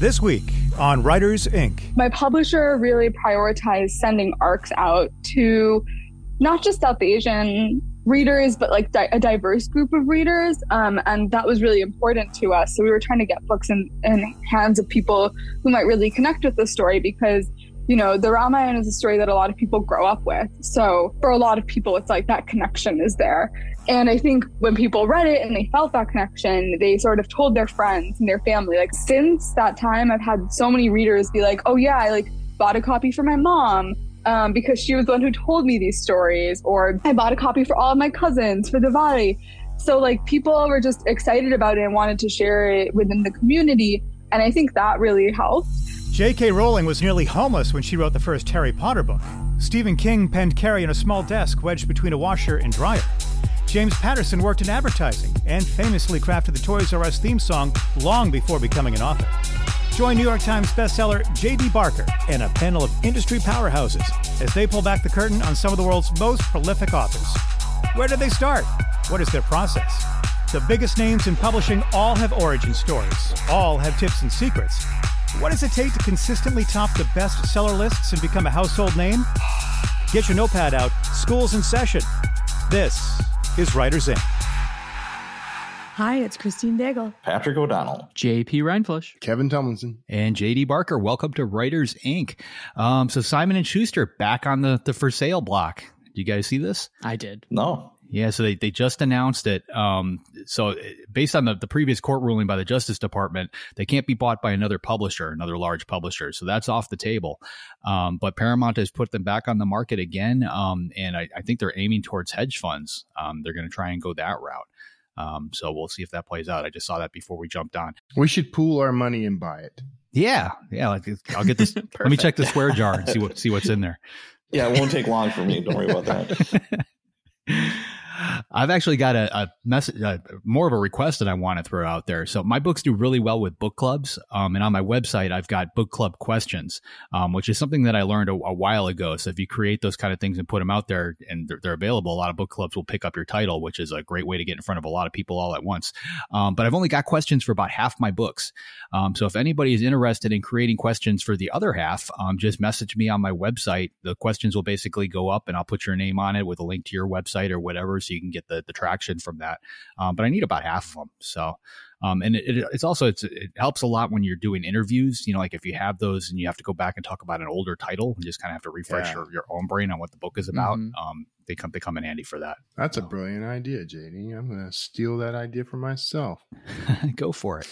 This week on Writers Inc. My publisher really prioritized sending ARCs out to not just South Asian readers, but like di- a diverse group of readers. Um, and that was really important to us. So we were trying to get books in, in hands of people who might really connect with the story because you know, the Ramayana is a story that a lot of people grow up with. So for a lot of people, it's like that connection is there. And I think when people read it and they felt that connection, they sort of told their friends and their family. Like since that time, I've had so many readers be like, oh, yeah, I like bought a copy for my mom. Um, because she was the one who told me these stories, or I bought a copy for all of my cousins for Diwali. So, like, people were just excited about it and wanted to share it within the community. And I think that really helped. J.K. Rowling was nearly homeless when she wrote the first Harry Potter book. Stephen King penned Carrie in a small desk wedged between a washer and dryer. James Patterson worked in advertising and famously crafted the Toys R Us theme song long before becoming an author. Join New York Times bestseller J.D. Barker and a panel of industry powerhouses as they pull back the curtain on some of the world's most prolific authors. Where did they start? What is their process? The biggest names in publishing all have origin stories, all have tips and secrets. What does it take to consistently top the bestseller lists and become a household name? Get your notepad out. School's in session. This is Writers Inc. Hi, it's Christine Daigle. Patrick O'Donnell. JP Rindfleisch, Kevin Tumlinson. And JD Barker. Welcome to Writers Inc. Um, so Simon and Schuster back on the, the for sale block. Do you guys see this? I did. No. Yeah, so they, they just announced it. Um, so based on the, the previous court ruling by the Justice Department, they can't be bought by another publisher, another large publisher. So that's off the table. Um, but Paramount has put them back on the market again. Um, and I, I, think they're aiming towards hedge funds. Um, they're going to try and go that route. Um, so we'll see if that plays out. I just saw that before we jumped on. We should pool our money and buy it. Yeah, yeah. Like, I'll get this. let me check the swear jar and see what see what's in there. Yeah, it won't take long for me. Don't worry about that. I've actually got a, a message, uh, more of a request that I want to throw out there. So my books do really well with book clubs, um, and on my website I've got book club questions, um, which is something that I learned a, a, while ago. So if you create those kind of things and put them out there, and they're, they're, available, a lot of book clubs will pick up your title, which is a great way to get in front of a lot of people all at once. Um, but I've only got questions for about half my books. Um, so if anybody is interested in creating questions for the other half, um, just message me on my website. The questions will basically go up, and I'll put your name on it with a link to your website or whatever so you can get the, the traction from that. Um, but I need about half of them. So, um, and it, it, it's also it's, it helps a lot when you're doing interviews. You know, like if you have those and you have to go back and talk about an older title, you just kind of have to refresh yeah. your, your own brain on what the book is about. Mm-hmm. Um, they come they come in handy for that. That's a brilliant idea, JD. I'm going to steal that idea for myself. go for it.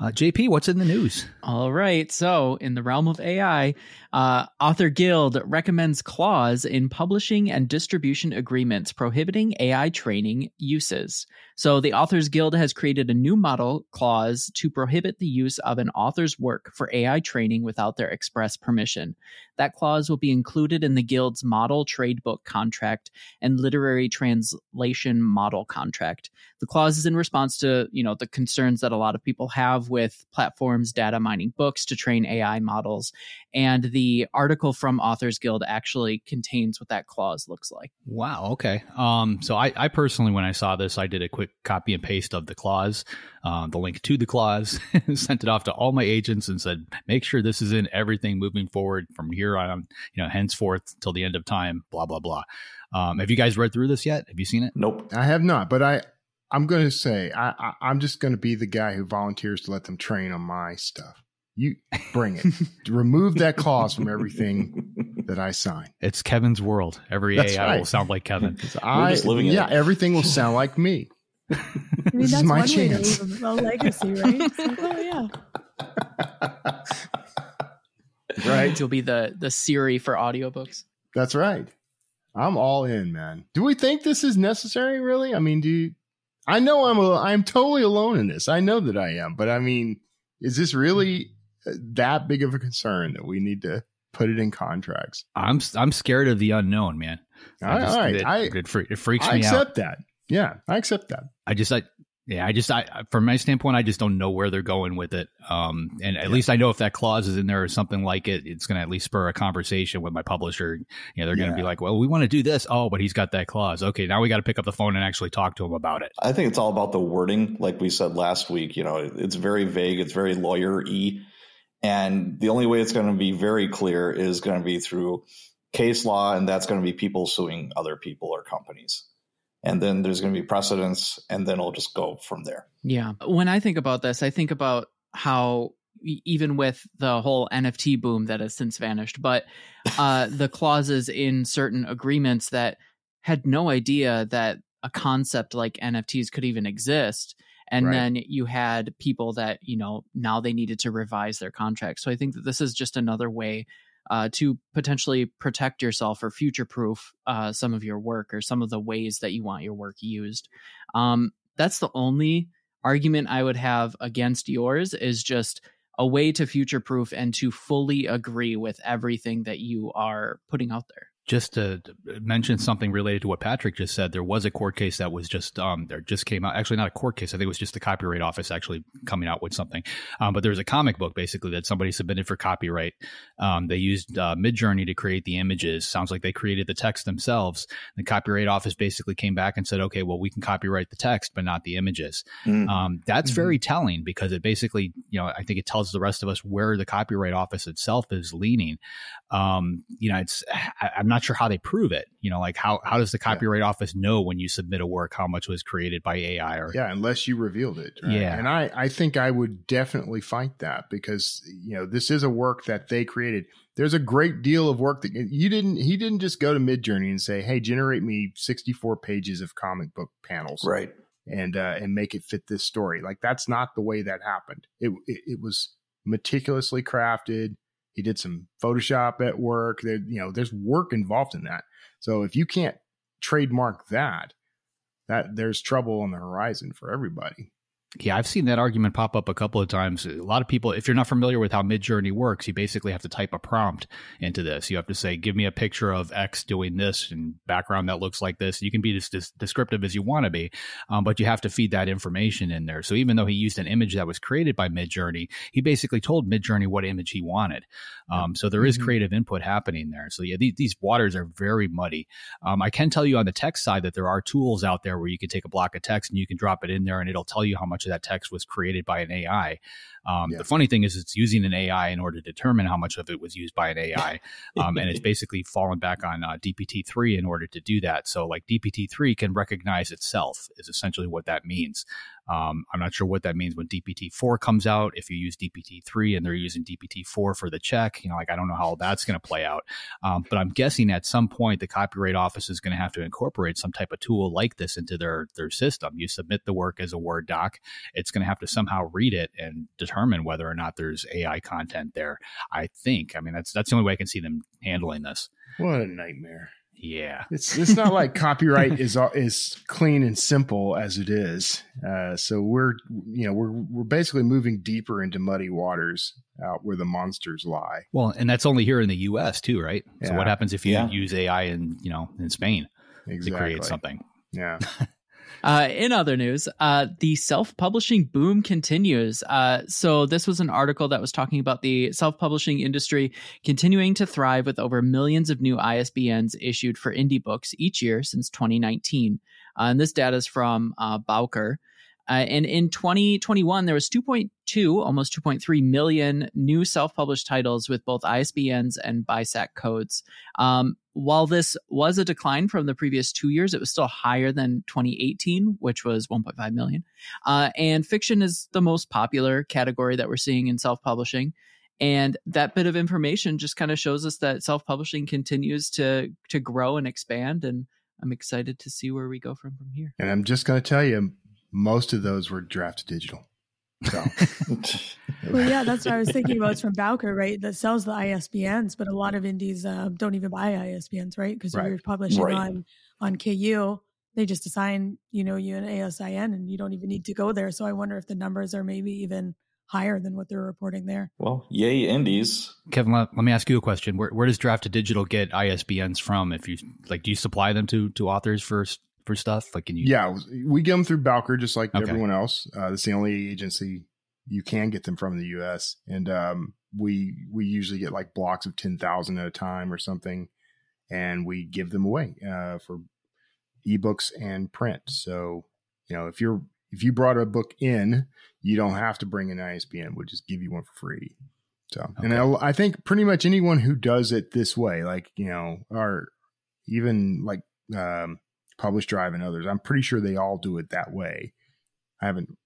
Uh, JP, what's in the news? All right. So, in the realm of AI, uh, Author Guild recommends clause in publishing and distribution agreements prohibiting AI training uses. So, the Authors Guild has created a new model clause to prohibit the use of an author's work for AI training without their express permission. That clause will be included in the Guild's model trade book contract and literary translation model contract. The clause is in response to, you know, the concerns that a lot of people have with platforms data mining books to train AI models. And the article from Authors Guild actually contains what that clause looks like. Wow. Okay. Um, so I, I personally, when I saw this, I did a quick copy and paste of the clause, uh, the link to the clause, sent it off to all my agents and said, make sure this is in everything moving forward from here on, you know, henceforth till the end of time, blah, blah, blah. Um, have you guys read through this yet? Have you seen it? Nope. I have not, but I, I'm going to say I, I, I'm just going to be the guy who volunteers to let them train on my stuff. You bring it. Remove that clause from everything that I sign. It's Kevin's world. Every That's AI right. will sound like Kevin. I, yeah, it. everything will sound like me. I mean, this that's is my one chance. way to leave a, legacy, right? oh yeah. right. You'll be the the Siri for audiobooks. That's right. I'm all in, man. Do we think this is necessary? Really? I mean, do you? I know I'm a, I'm totally alone in this. I know that I am, but I mean, is this really hmm. uh, that big of a concern that we need to put it in contracts. I'm I'm scared of the unknown, man. All just, right, it, I, it, it freaks I me out. I accept that. Yeah, I accept that. I just I yeah, I just I from my standpoint, I just don't know where they're going with it. Um, and at yeah. least I know if that clause is in there or something like it, it's going to at least spur a conversation with my publisher. You know, they're going to yeah. be like, "Well, we want to do this. Oh, but he's got that clause. Okay, now we got to pick up the phone and actually talk to him about it." I think it's all about the wording, like we said last week. You know, it's very vague. It's very lawyer y And the only way it's going to be very clear is going to be through case law, and that's going to be people suing other people or companies. And then there's going to be precedents, and then it'll just go from there. Yeah. When I think about this, I think about how even with the whole NFT boom that has since vanished, but uh, the clauses in certain agreements that had no idea that a concept like NFTs could even exist. And right. then you had people that, you know, now they needed to revise their contracts. So I think that this is just another way uh, to potentially protect yourself or future proof uh, some of your work or some of the ways that you want your work used. Um, that's the only argument I would have against yours is just a way to future proof and to fully agree with everything that you are putting out there just to mention something related to what Patrick just said, there was a court case that was just um, there just came out. Actually, not a court case. I think it was just the Copyright Office actually coming out with something. Um, but there was a comic book basically that somebody submitted for copyright. Um, they used uh, Midjourney to create the images. Sounds like they created the text themselves. The Copyright Office basically came back and said, "Okay, well, we can copyright the text, but not the images." Mm. that's mm-hmm. very telling because it basically, you know, I think it tells the rest of us where the Copyright Office itself is leaning. Um, you know, it's I, I'm not not sure how they prove it. You know, like how how does the copyright yeah. office know when you submit a work how much was created by AI or yeah, unless you revealed it. Right? Yeah, and I I think I would definitely fight that because you know this is a work that they created. There's a great deal of work that you didn't. He didn't just go to Midjourney and say, "Hey, generate me 64 pages of comic book panels." Right. And uh, and make it fit this story. Like that's not the way that happened. It, it, it was meticulously crafted he did some Photoshop at work. There, you know, there's work involved in that. So if you can't trademark that, that there's trouble on the horizon for everybody. Yeah, I've seen that argument pop up a couple of times. A lot of people, if you're not familiar with how Midjourney works, you basically have to type a prompt into this. You have to say, "Give me a picture of X doing this and background that looks like this." You can be as, as descriptive as you want to be, um, but you have to feed that information in there. So even though he used an image that was created by Midjourney, he basically told Midjourney what image he wanted. Um, so there is mm-hmm. creative input happening there. So yeah, these, these waters are very muddy. Um, I can tell you on the text side that there are tools out there where you can take a block of text and you can drop it in there, and it'll tell you how much of that text was created by an AI. Um, yeah. The funny thing is, it's using an AI in order to determine how much of it was used by an AI, um, and it's basically fallen back on uh, GPT three in order to do that. So, like GPT three can recognize itself is essentially what that means. Um, I'm not sure what that means when GPT4 comes out. If you use GPT3 and they're using GPT4 for the check, you know, like I don't know how that's going to play out. Um, but I'm guessing at some point the Copyright Office is going to have to incorporate some type of tool like this into their their system. You submit the work as a Word doc. It's going to have to somehow read it and determine whether or not there's AI content there. I think. I mean, that's that's the only way I can see them handling this. What a nightmare. Yeah, it's it's not like copyright is is clean and simple as it is. Uh, so we're you know we're we're basically moving deeper into muddy waters out where the monsters lie. Well, and that's only here in the U.S. too, right? Yeah. So what happens if you yeah. use AI in you know in Spain exactly. to create something? Yeah. Uh, in other news, uh, the self publishing boom continues. Uh, so, this was an article that was talking about the self publishing industry continuing to thrive with over millions of new ISBNs issued for indie books each year since 2019. Uh, and this data is from uh, Bowker. Uh, and in 2021, there was 2.2, almost 2.3 million new self-published titles with both ISBNs and BISAC codes. Um, while this was a decline from the previous two years, it was still higher than 2018, which was 1.5 million. Uh, and fiction is the most popular category that we're seeing in self-publishing. And that bit of information just kind of shows us that self-publishing continues to to grow and expand. And I'm excited to see where we go from from here. And I'm just going to tell you, most of those were Draft2Digital. So. well, yeah, that's what I was thinking about. It's from Bowker, right? That sells the ISBNs, but a lot of indies uh, don't even buy ISBNs, right? Because right. you're publishing right. on on KU, they just assign you know you an ASIN, and you don't even need to go there. So I wonder if the numbers are maybe even higher than what they're reporting there. Well, yay, indies. Kevin, let, let me ask you a question. Where, where does Draft2Digital get ISBNs from? If you like, do you supply them to to authors for for stuff? Like, can you? Yeah, we get them through Bowker, just like okay. everyone else. Uh, that's the only agency you can get them from in the U.S. And um, we we usually get like blocks of ten thousand at a time or something, and we give them away uh, for ebooks and print. So you know, if you're if you brought a book in, you don't have to bring an ISBN. We'll just give you one for free. So, okay. and I, I think pretty much anyone who does it this way, like you know, or even like um, Publish Drive and others, I'm pretty sure they all do it that way. I haven't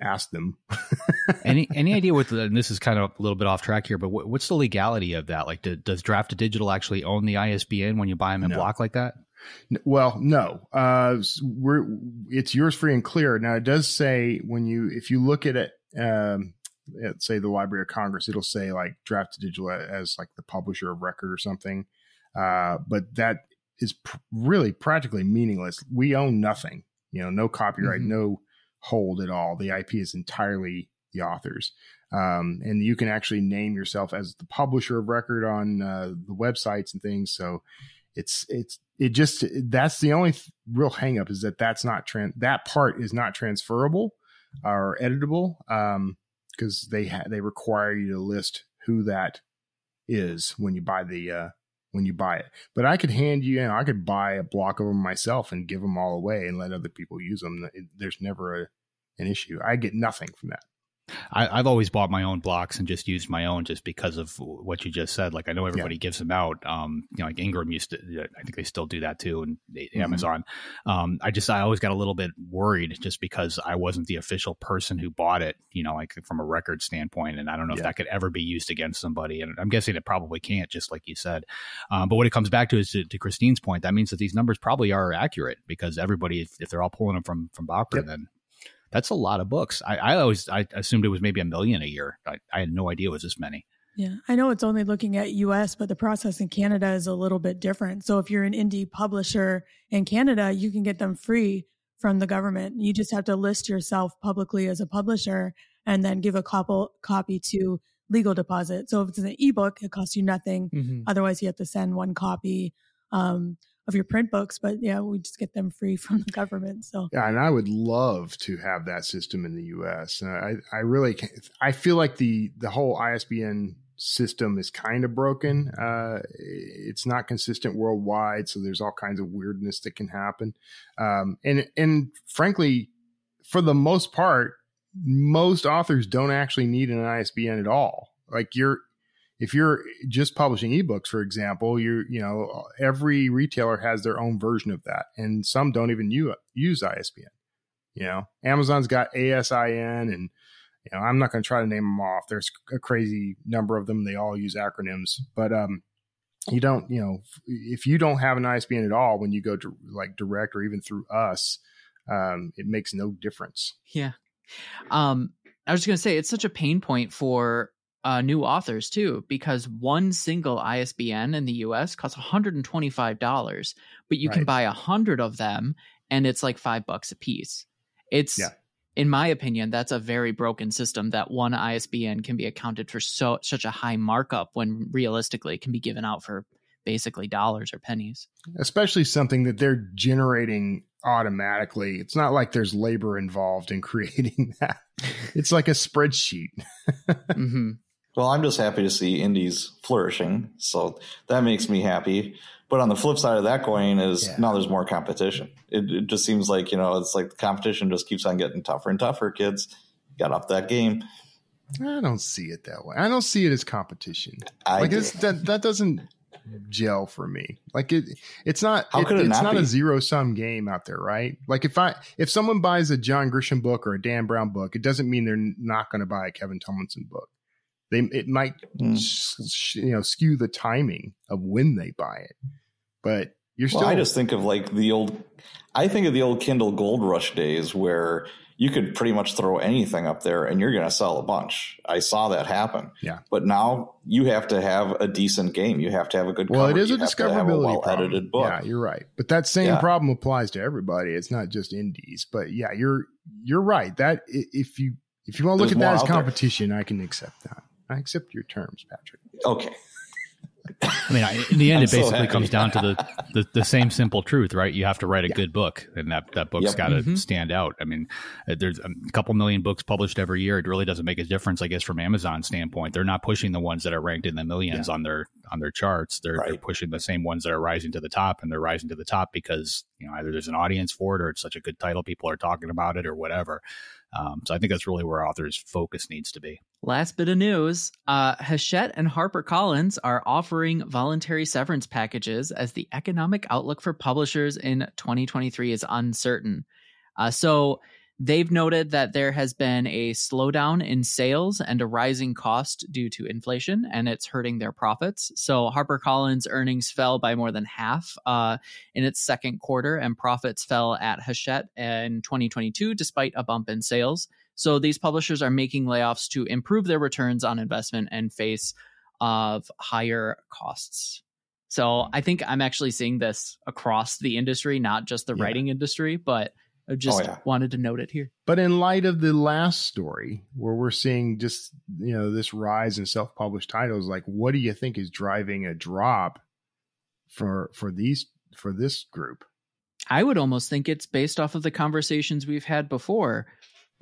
asked them. any any idea what? The, and this is kind of a little bit off track here, but what, what's the legality of that? Like, do, does Draft to Digital actually own the ISBN when you buy them in no. block like that? Well, no. Uh, we're it's yours free and clear. Now it does say when you if you look at it, um, at say the Library of Congress, it'll say like draft to digital as like the publisher of record or something. Uh, but that is pr- really practically meaningless. We own nothing. You know, no copyright, mm-hmm. no hold at all. The IP is entirely the authors. Um, and you can actually name yourself as the publisher of record on uh, the websites and things. So it's it's it just that's the only th- real hangup is that that's not tran- that part is not transferable or editable because um, they ha- they require you to list who that is when you buy the uh, when you buy it. But I could hand you, you know, I could buy a block of them myself and give them all away and let other people use them. There's never a, an issue. I get nothing from that. I, have always bought my own blocks and just used my own just because of what you just said. Like I know everybody yeah. gives them out. Um, you know, like Ingram used to. I think they still do that too, and mm-hmm. Amazon. Um, I just I always got a little bit worried just because I wasn't the official person who bought it. You know, like from a record standpoint, and I don't know yeah. if that could ever be used against somebody. And I'm guessing it probably can't, just like you said. Um, but what it comes back to is to, to, Christine's point. That means that these numbers probably are accurate because everybody, if, if they're all pulling them from from Bowker, yep. then that's a lot of books. I, I always I assumed it was maybe a million a year. I, I had no idea it was this many. Yeah, I know it's only looking at US, but the process in Canada is a little bit different. So if you're an indie publisher in Canada, you can get them free from the government. You just have to list yourself publicly as a publisher and then give a couple copy to legal deposit. So if it's an ebook, it costs you nothing. Mm-hmm. Otherwise, you have to send one copy. Um, of your print books, but yeah, we just get them free from the government. So yeah, and I would love to have that system in the U.S. Uh, I I really can't, I feel like the the whole ISBN system is kind of broken. Uh, it's not consistent worldwide, so there's all kinds of weirdness that can happen. Um, and and frankly, for the most part, most authors don't actually need an ISBN at all. Like you're if you're just publishing ebooks, for example, you you know every retailer has their own version of that, and some don't even use ISBN. You know, Amazon's got ASIN, and you know I'm not going to try to name them off. There's a crazy number of them. They all use acronyms, but um, you don't you know if you don't have an ISBN at all when you go to like direct or even through us, um, it makes no difference. Yeah. Um, I was going to say it's such a pain point for uh, new authors too, because one single ISBN in the US costs $125, but you right. can buy a hundred of them and it's like five bucks a piece. It's, yeah. in my opinion, that's a very broken system that one ISBN can be accounted for so such a high markup when realistically it can be given out for basically dollars or pennies. Especially something that they're generating automatically. It's not like there's labor involved in creating that. It's like a spreadsheet. mm-hmm. Well, I'm just happy to see indies flourishing, so that makes me happy. But on the flip side of that coin is yeah. now there's more competition. It, it, just seems like you know it's like the competition just keeps on getting tougher and tougher. Kids got up that game. I don't see it that way. I don't see it as competition. I like that that doesn't gel for me. Like it, it's not. How it, could it it's not, not a zero sum game out there, right? Like if I if someone buys a John Grisham book or a Dan Brown book, it doesn't mean they're not going to buy a Kevin Tumlinson book they it might mm. sh- you know skew the timing of when they buy it but you're still well, i just think of like the old i think of the old kindle gold rush days where you could pretty much throw anything up there and you're going to sell a bunch. I saw that happen. Yeah. But now you have to have a decent game. You have to have a good well cover. it is you a discoverability a well edited book. Yeah you're right. But that same yeah. problem applies to everybody. It's not just indies. But yeah you're you're right. That if you if you want to look There's at that as competition there. i can accept that I accept your terms, Patrick. Okay. I mean, in the end, it basically so comes down to the, the, the same simple truth, right? You have to write a yeah. good book, and that that book's yep. got to mm-hmm. stand out. I mean, uh, there's a couple million books published every year. It really doesn't make a difference, I guess, from Amazon's standpoint. They're not pushing the ones that are ranked in the millions yeah. on their on their charts. They're, right. they're pushing the same ones that are rising to the top, and they're rising to the top because you know either there's an audience for it, or it's such a good title, people are talking about it, or whatever. Um, so I think that's really where authors' focus needs to be. Last bit of news uh, Hachette and HarperCollins are offering voluntary severance packages as the economic outlook for publishers in 2023 is uncertain. Uh, so they've noted that there has been a slowdown in sales and a rising cost due to inflation, and it's hurting their profits. So HarperCollins earnings fell by more than half uh, in its second quarter, and profits fell at Hachette in 2022 despite a bump in sales. So these publishers are making layoffs to improve their returns on investment and face of higher costs. So I think I'm actually seeing this across the industry, not just the yeah. writing industry, but I oh, just oh, yeah. wanted to note it here. But in light of the last story, where we're seeing just you know this rise in self-published titles, like what do you think is driving a drop for for these for this group? I would almost think it's based off of the conversations we've had before.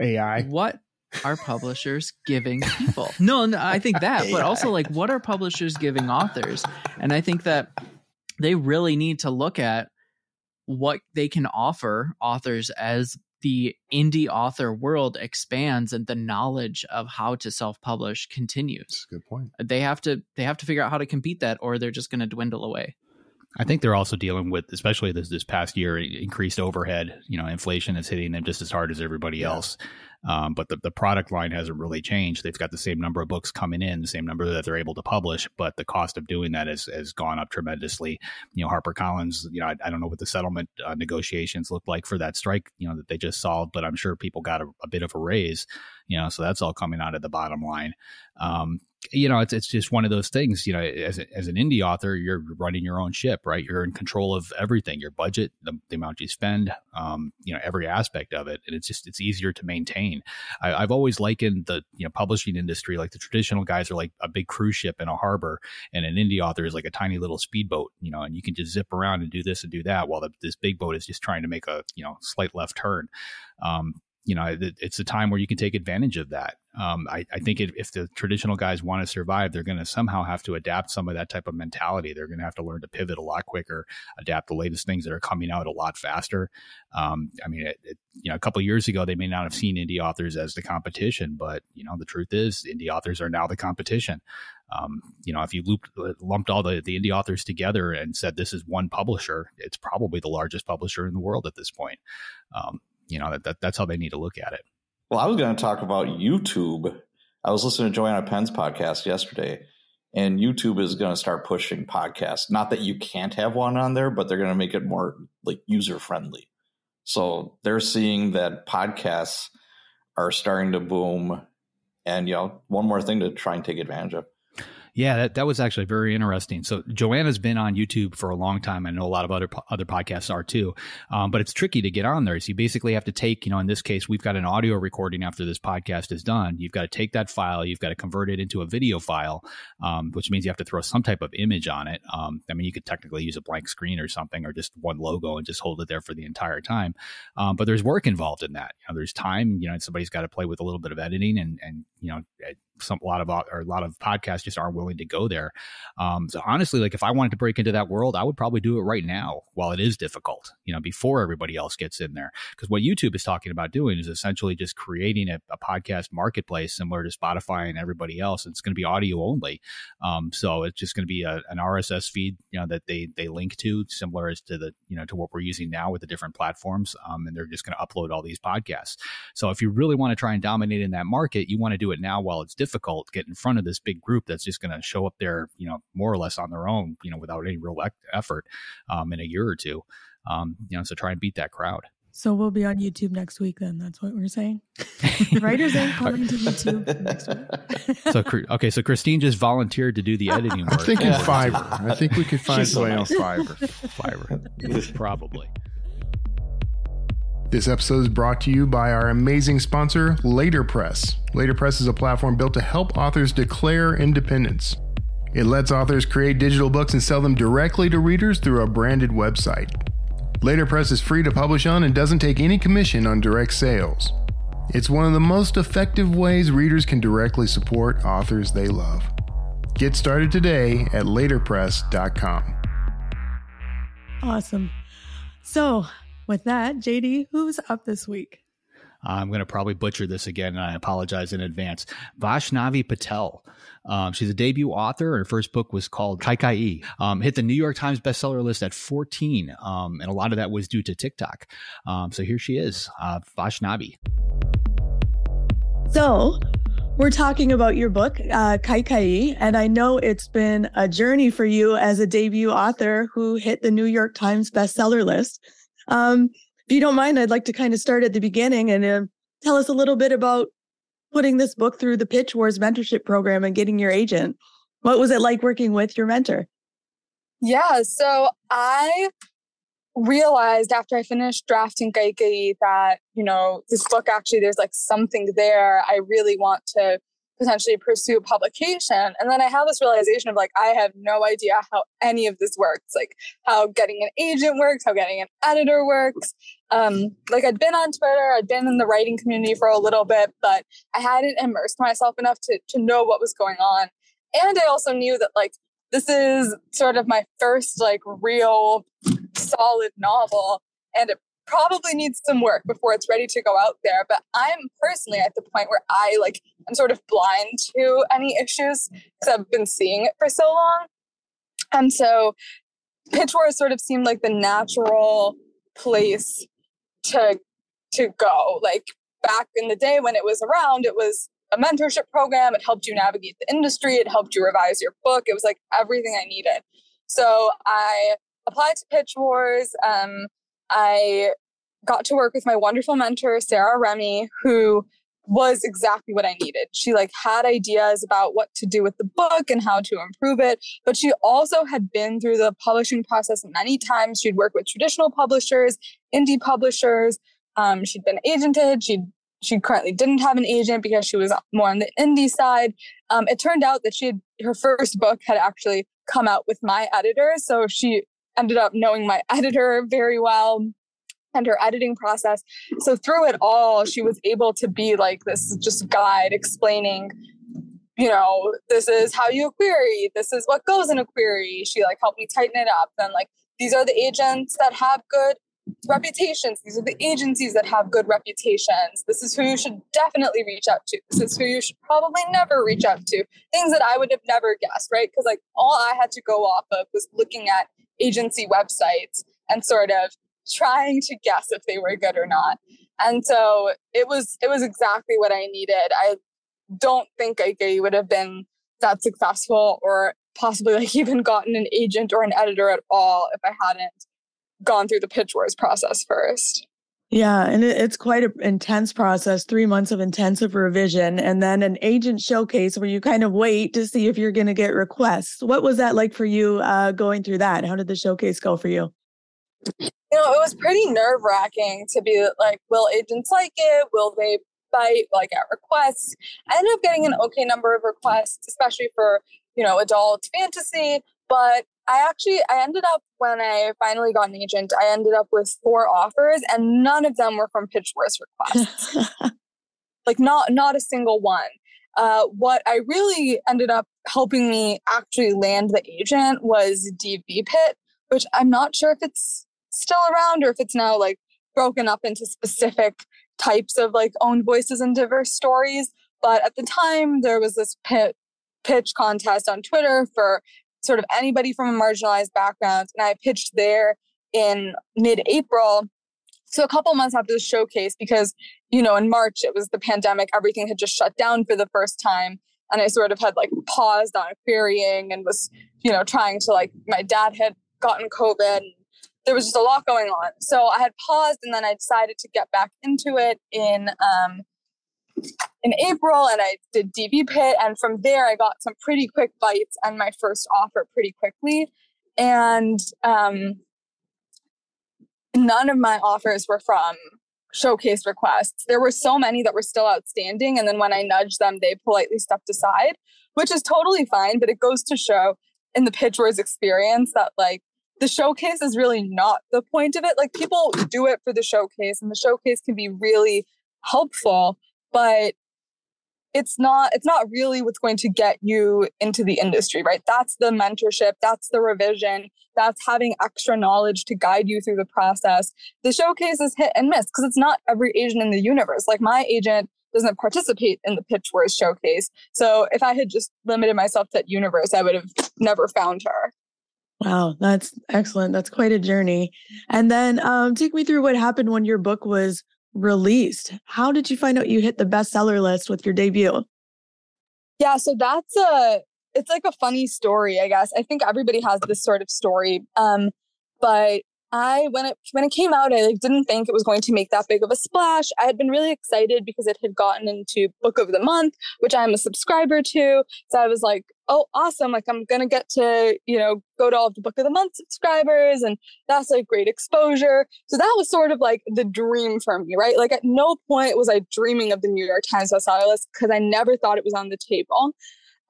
AI. What are publishers giving people? No, no I think that, but also like what are publishers giving authors? And I think that they really need to look at what they can offer authors as the indie author world expands and the knowledge of how to self-publish continues. good point. They have to they have to figure out how to compete that or they're just going to dwindle away. I think they're also dealing with, especially this this past year, increased overhead. You know, inflation is hitting them just as hard as everybody yeah. else. Um, but the, the product line hasn't really changed. They've got the same number of books coming in, the same number that they're able to publish, but the cost of doing that has, has gone up tremendously. You know, HarperCollins, you know, I, I don't know what the settlement uh, negotiations look like for that strike, you know, that they just solved, but I'm sure people got a, a bit of a raise, you know, so that's all coming out of the bottom line. Um, you know, it's it's just one of those things. You know, as a, as an indie author, you're running your own ship, right? You're in control of everything, your budget, the, the amount you spend, um, you know, every aspect of it, and it's just it's easier to maintain. I, have always likened the you know publishing industry like the traditional guys are like a big cruise ship in a harbor, and an indie author is like a tiny little speedboat, you know, and you can just zip around and do this and do that, while the, this big boat is just trying to make a you know slight left turn. Um, you know, it's a time where you can take advantage of that. Um, I, I, think if the traditional guys want to survive, they're going to somehow have to adapt some of that type of mentality. They're going to have to learn to pivot a lot quicker, adapt the latest things that are coming out a lot faster. Um, I mean, it, it, you know, a couple years ago, they may not have seen indie authors as the competition, but you know, the truth is, indie authors are now the competition. Um, you know, if you looped, lumped all the, the indie authors together and said this is one publisher, it's probably the largest publisher in the world at this point. Um, you know that, that that's how they need to look at it. Well, I was going to talk about YouTube. I was listening to Joanna Penn's podcast yesterday, and YouTube is going to start pushing podcasts. Not that you can't have one on there, but they're going to make it more like user friendly. So they're seeing that podcasts are starting to boom, and you know, one more thing to try and take advantage of. Yeah, that, that was actually very interesting. So Joanna's been on YouTube for a long time. I know a lot of other other podcasts are too, um, but it's tricky to get on there. So you basically have to take, you know, in this case, we've got an audio recording after this podcast is done. You've got to take that file, you've got to convert it into a video file, um, which means you have to throw some type of image on it. Um, I mean, you could technically use a blank screen or something, or just one logo and just hold it there for the entire time. Um, but there's work involved in that. You know, there's time. You know, somebody's got to play with a little bit of editing and and you know some a lot of or a lot of podcasts just aren't willing to go there. Um, so honestly, like if I wanted to break into that world, I would probably do it right now while it is difficult, you know, before everybody else gets in there. Because what YouTube is talking about doing is essentially just creating a, a, podcast marketplace similar to Spotify and everybody else. And It's going to be audio only, um, so it's just going to be a, an RSS feed, you know, that they they link to, similar as to the you know to what we're using now with the different platforms, um, and they're just going to upload all these podcasts. So if you really want to try and dominate in that market, you want to do it now while it's difficult difficult get in front of this big group that's just going to show up there, you know, more or less on their own, you know, without any real effort um, in a year or two. Um, you know, so try and beat that crowd. So we'll be on YouTube next week. Then that's what we're saying. Writers Inc coming to YouTube next week. so okay, so Christine just volunteered to do the editing work. I'm thinking. Fiverr. I think we could find somebody on Fiverr. Fiverr, probably. This episode is brought to you by our amazing sponsor, Laterpress. Laterpress is a platform built to help authors declare independence. It lets authors create digital books and sell them directly to readers through a branded website. Laterpress is free to publish on and doesn't take any commission on direct sales. It's one of the most effective ways readers can directly support authors they love. Get started today at laterpress.com. Awesome. So, with that, JD, who's up this week? I'm going to probably butcher this again, and I apologize in advance. Vashnavi Patel. Um, she's a debut author. Her first book was called Kaikeyi um, hit the New York Times bestseller list at 14, um, and a lot of that was due to TikTok. Um, so here she is, uh, Vaishnavi. So, we're talking about your book, uh, Kaikeyi, and I know it's been a journey for you as a debut author who hit the New York Times bestseller list. Um, if you don't mind, I'd like to kind of start at the beginning and uh, tell us a little bit about putting this book through the Pitch Wars mentorship program and getting your agent. What was it like working with your mentor? Yeah, so I realized after I finished drafting Kaikeyi that, you know, this book actually, there's like something there I really want to potentially pursue publication. And then I have this realization of like, I have no idea how any of this works, like how getting an agent works, how getting an editor works. Um, like I'd been on Twitter, I'd been in the writing community for a little bit, but I hadn't immersed myself enough to, to know what was going on. And I also knew that like, this is sort of my first like real solid novel and it probably needs some work before it's ready to go out there. But I'm personally at the point where I like I'm sort of blind to any issues because I've been seeing it for so long. And so Pitch Wars sort of seemed like the natural place to to go. Like back in the day when it was around, it was a mentorship program. It helped you navigate the industry. It helped you revise your book. It was like everything I needed. So I applied to Pitch Wars. Um, I got to work with my wonderful mentor, Sarah Remy, who was exactly what I needed. She like had ideas about what to do with the book and how to improve it, but she also had been through the publishing process many times. She'd worked with traditional publishers, indie publishers. Um, she'd been agented. She she currently didn't have an agent because she was more on the indie side. Um, it turned out that she had her first book had actually come out with my editor, so she ended up knowing my editor very well and her editing process. So through it all, she was able to be like this just guide explaining, you know, this is how you query, this is what goes in a query. She like helped me tighten it up. And like these are the agents that have good reputations. These are the agencies that have good reputations. This is who you should definitely reach out to. This is who you should probably never reach out to. Things that I would have never guessed, right? Because like all I had to go off of was looking at agency websites and sort of trying to guess if they were good or not. And so it was it was exactly what I needed. I don't think I would have been that successful or possibly like even gotten an agent or an editor at all if I hadn't gone through the pitch wars process first. Yeah, and it's quite an intense process, three months of intensive revision, and then an agent showcase where you kind of wait to see if you're going to get requests. What was that like for you uh, going through that? How did the showcase go for you? You know, it was pretty nerve wracking to be like, will agents like it? Will they bite like at requests? I ended up getting an okay number of requests, especially for, you know, adult fantasy. But I actually, I ended up when I finally got an agent, I ended up with four offers and none of them were from Pitch Wars requests. like not, not a single one. Uh, what I really ended up helping me actually land the agent was DV Pit, which I'm not sure if it's still around or if it's now like broken up into specific types of like owned voices and diverse stories. But at the time, there was this pit, pitch contest on Twitter for sort of anybody from a marginalized background. And I pitched there in mid April. So a couple months after the showcase, because, you know, in March, it was the pandemic, everything had just shut down for the first time. And I sort of had like paused on querying and was, you know, trying to like, my dad had gotten COVID there was just a lot going on. So I had paused and then I decided to get back into it in um, in April and I did DV Pit. And from there, I got some pretty quick bites and my first offer pretty quickly. And um, none of my offers were from showcase requests. There were so many that were still outstanding. And then when I nudged them, they politely stepped aside, which is totally fine. But it goes to show in the pitch wars experience that like the showcase is really not the point of it. Like people do it for the showcase, and the showcase can be really helpful, but it's not it's not really what's going to get you into the industry right? That's the mentorship that's the revision that's having extra knowledge to guide you through the process. The showcase is hit and miss because it's not every agent in the universe. Like my agent doesn't participate in the pitch wars showcase so if i had just limited myself to that universe i would have never found her Wow, that's excellent. That's quite a journey. And then um, take me through what happened when your book was released. How did you find out you hit the bestseller list with your debut? Yeah, so that's a it's like a funny story, I guess. I think everybody has this sort of story. Um, but I when it when it came out, I like didn't think it was going to make that big of a splash. I had been really excited because it had gotten into Book of the Month, which I'm a subscriber to. So I was like, oh, awesome! Like I'm gonna get to you know go to all of the Book of the Month subscribers, and that's like great exposure. So that was sort of like the dream for me, right? Like at no point was I dreaming of the New York Times bestseller list because I never thought it was on the table.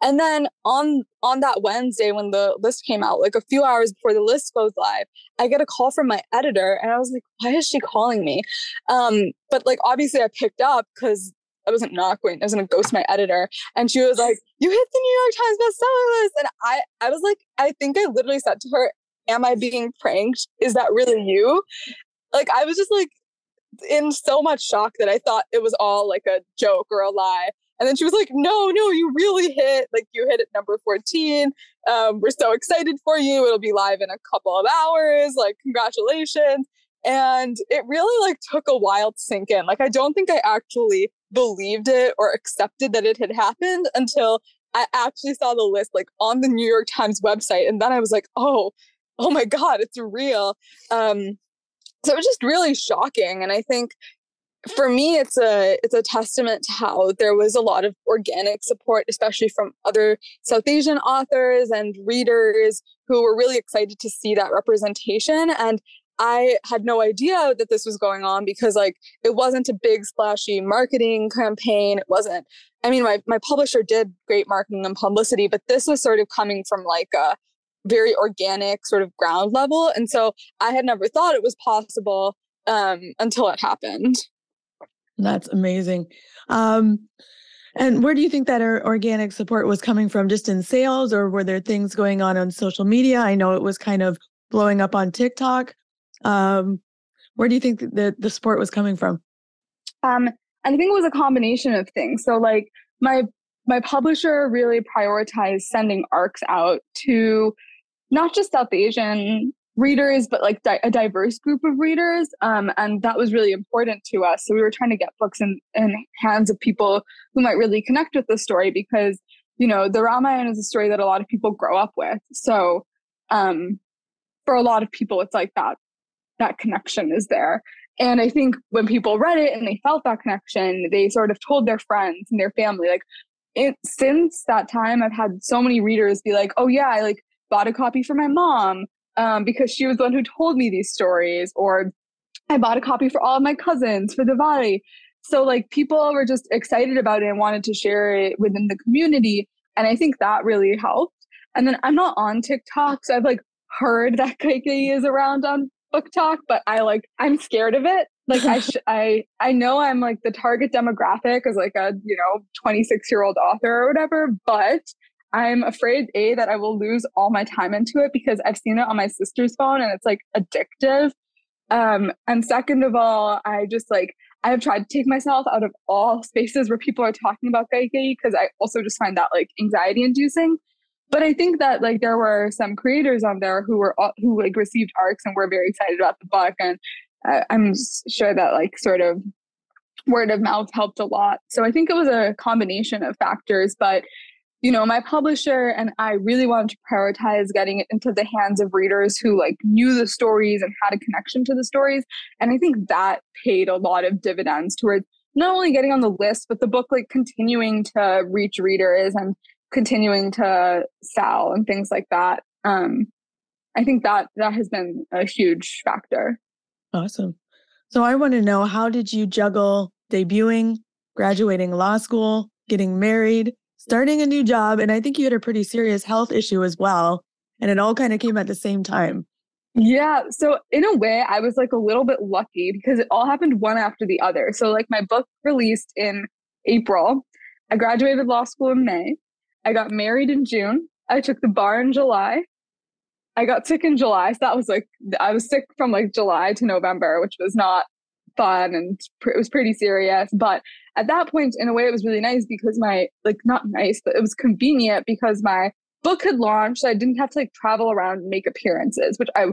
And then on on that Wednesday when the list came out, like a few hours before the list goes live, I get a call from my editor, and I was like, "Why is she calling me?" Um, but like obviously, I picked up because I wasn't not going. I was gonna ghost my editor, and she was like, "You hit the New York Times bestseller list," and I I was like, I think I literally said to her, "Am I being pranked? Is that really you?" Like I was just like in so much shock that I thought it was all like a joke or a lie. And then she was like, no, no, you really hit, like you hit at number 14. Um, we're so excited for you. It'll be live in a couple of hours. Like, congratulations. And it really like took a while to sink in. Like, I don't think I actually believed it or accepted that it had happened until I actually saw the list like on the New York Times website. And then I was like, oh, oh my God, it's real. Um, so it was just really shocking. And I think for me it's a it's a testament to how there was a lot of organic support especially from other south asian authors and readers who were really excited to see that representation and i had no idea that this was going on because like it wasn't a big splashy marketing campaign it wasn't i mean my, my publisher did great marketing and publicity but this was sort of coming from like a very organic sort of ground level and so i had never thought it was possible um, until it happened that's amazing. Um, and where do you think that organic support was coming from? Just in sales, or were there things going on on social media? I know it was kind of blowing up on TikTok. Um, where do you think the the support was coming from? Um, I think it was a combination of things. So, like my my publisher really prioritized sending arcs out to not just South Asian readers, but like di- a diverse group of readers. Um, and that was really important to us. So we were trying to get books in, in hands of people who might really connect with the story because, you know, the Ramayana is a story that a lot of people grow up with. So um, for a lot of people, it's like that, that connection is there. And I think when people read it and they felt that connection, they sort of told their friends and their family, like, it, since that time, I've had so many readers be like, oh, yeah, I like bought a copy for my mom um, because she was the one who told me these stories, or I bought a copy for all of my cousins for Diwali. So like people were just excited about it and wanted to share it within the community. And I think that really helped. And then I'm not on TikTok, so I've like heard that Kaikeyi is around on BookTok, but I like I'm scared of it. Like I sh- I I know I'm like the target demographic as like a you know 26 year old author or whatever, but I'm afraid a that I will lose all my time into it because I've seen it on my sister's phone and it's like addictive. Um, and second of all, I just like I have tried to take myself out of all spaces where people are talking about Kaikeyi because I also just find that like anxiety inducing. But I think that like there were some creators on there who were who like received arcs and were very excited about the book, and uh, I'm sure that like sort of word of mouth helped a lot. So I think it was a combination of factors, but you know, my publisher and I really wanted to prioritize getting it into the hands of readers who like knew the stories and had a connection to the stories. And I think that paid a lot of dividends towards not only getting on the list, but the book like continuing to reach readers and continuing to sell and things like that. Um, I think that that has been a huge factor. Awesome. So I want to know how did you juggle debuting, graduating law school, getting married, starting a new job. And I think you had a pretty serious health issue as well. And it all kind of came at the same time. Yeah. So, in a way, I was like a little bit lucky because it all happened one after the other. So, like, my book released in April. I graduated law school in May. I got married in June. I took the bar in July. I got sick in July. So that was like, I was sick from like July to November, which was not fun and it was pretty serious. But at that point, in a way, it was really nice because my, like, not nice, but it was convenient because my book had launched. So I didn't have to like travel around and make appearances, which I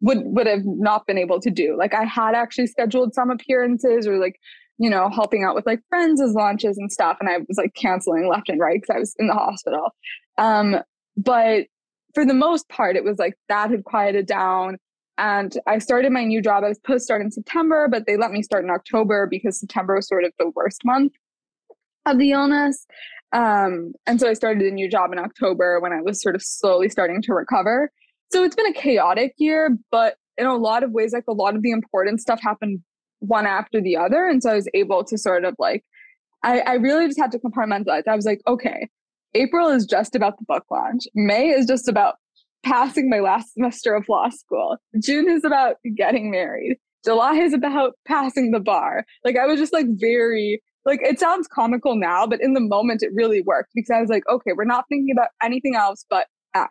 would would have not been able to do. Like I had actually scheduled some appearances or like you know, helping out with like friends as launches and stuff. And I was like canceling left and right because I was in the hospital. Um, but for the most part, it was like that had quieted down. And I started my new job. I was supposed to start in September, but they let me start in October because September was sort of the worst month of the illness. Um, and so I started a new job in October when I was sort of slowly starting to recover. So it's been a chaotic year, but in a lot of ways, like a lot of the important stuff happened one after the other. And so I was able to sort of like, I, I really just had to compartmentalize. I was like, okay, April is just about the book launch. May is just about passing my last semester of law school. June is about getting married. July is about passing the bar. Like I was just like very like it sounds comical now, but in the moment it really worked because I was like, okay, we're not thinking about anything else but X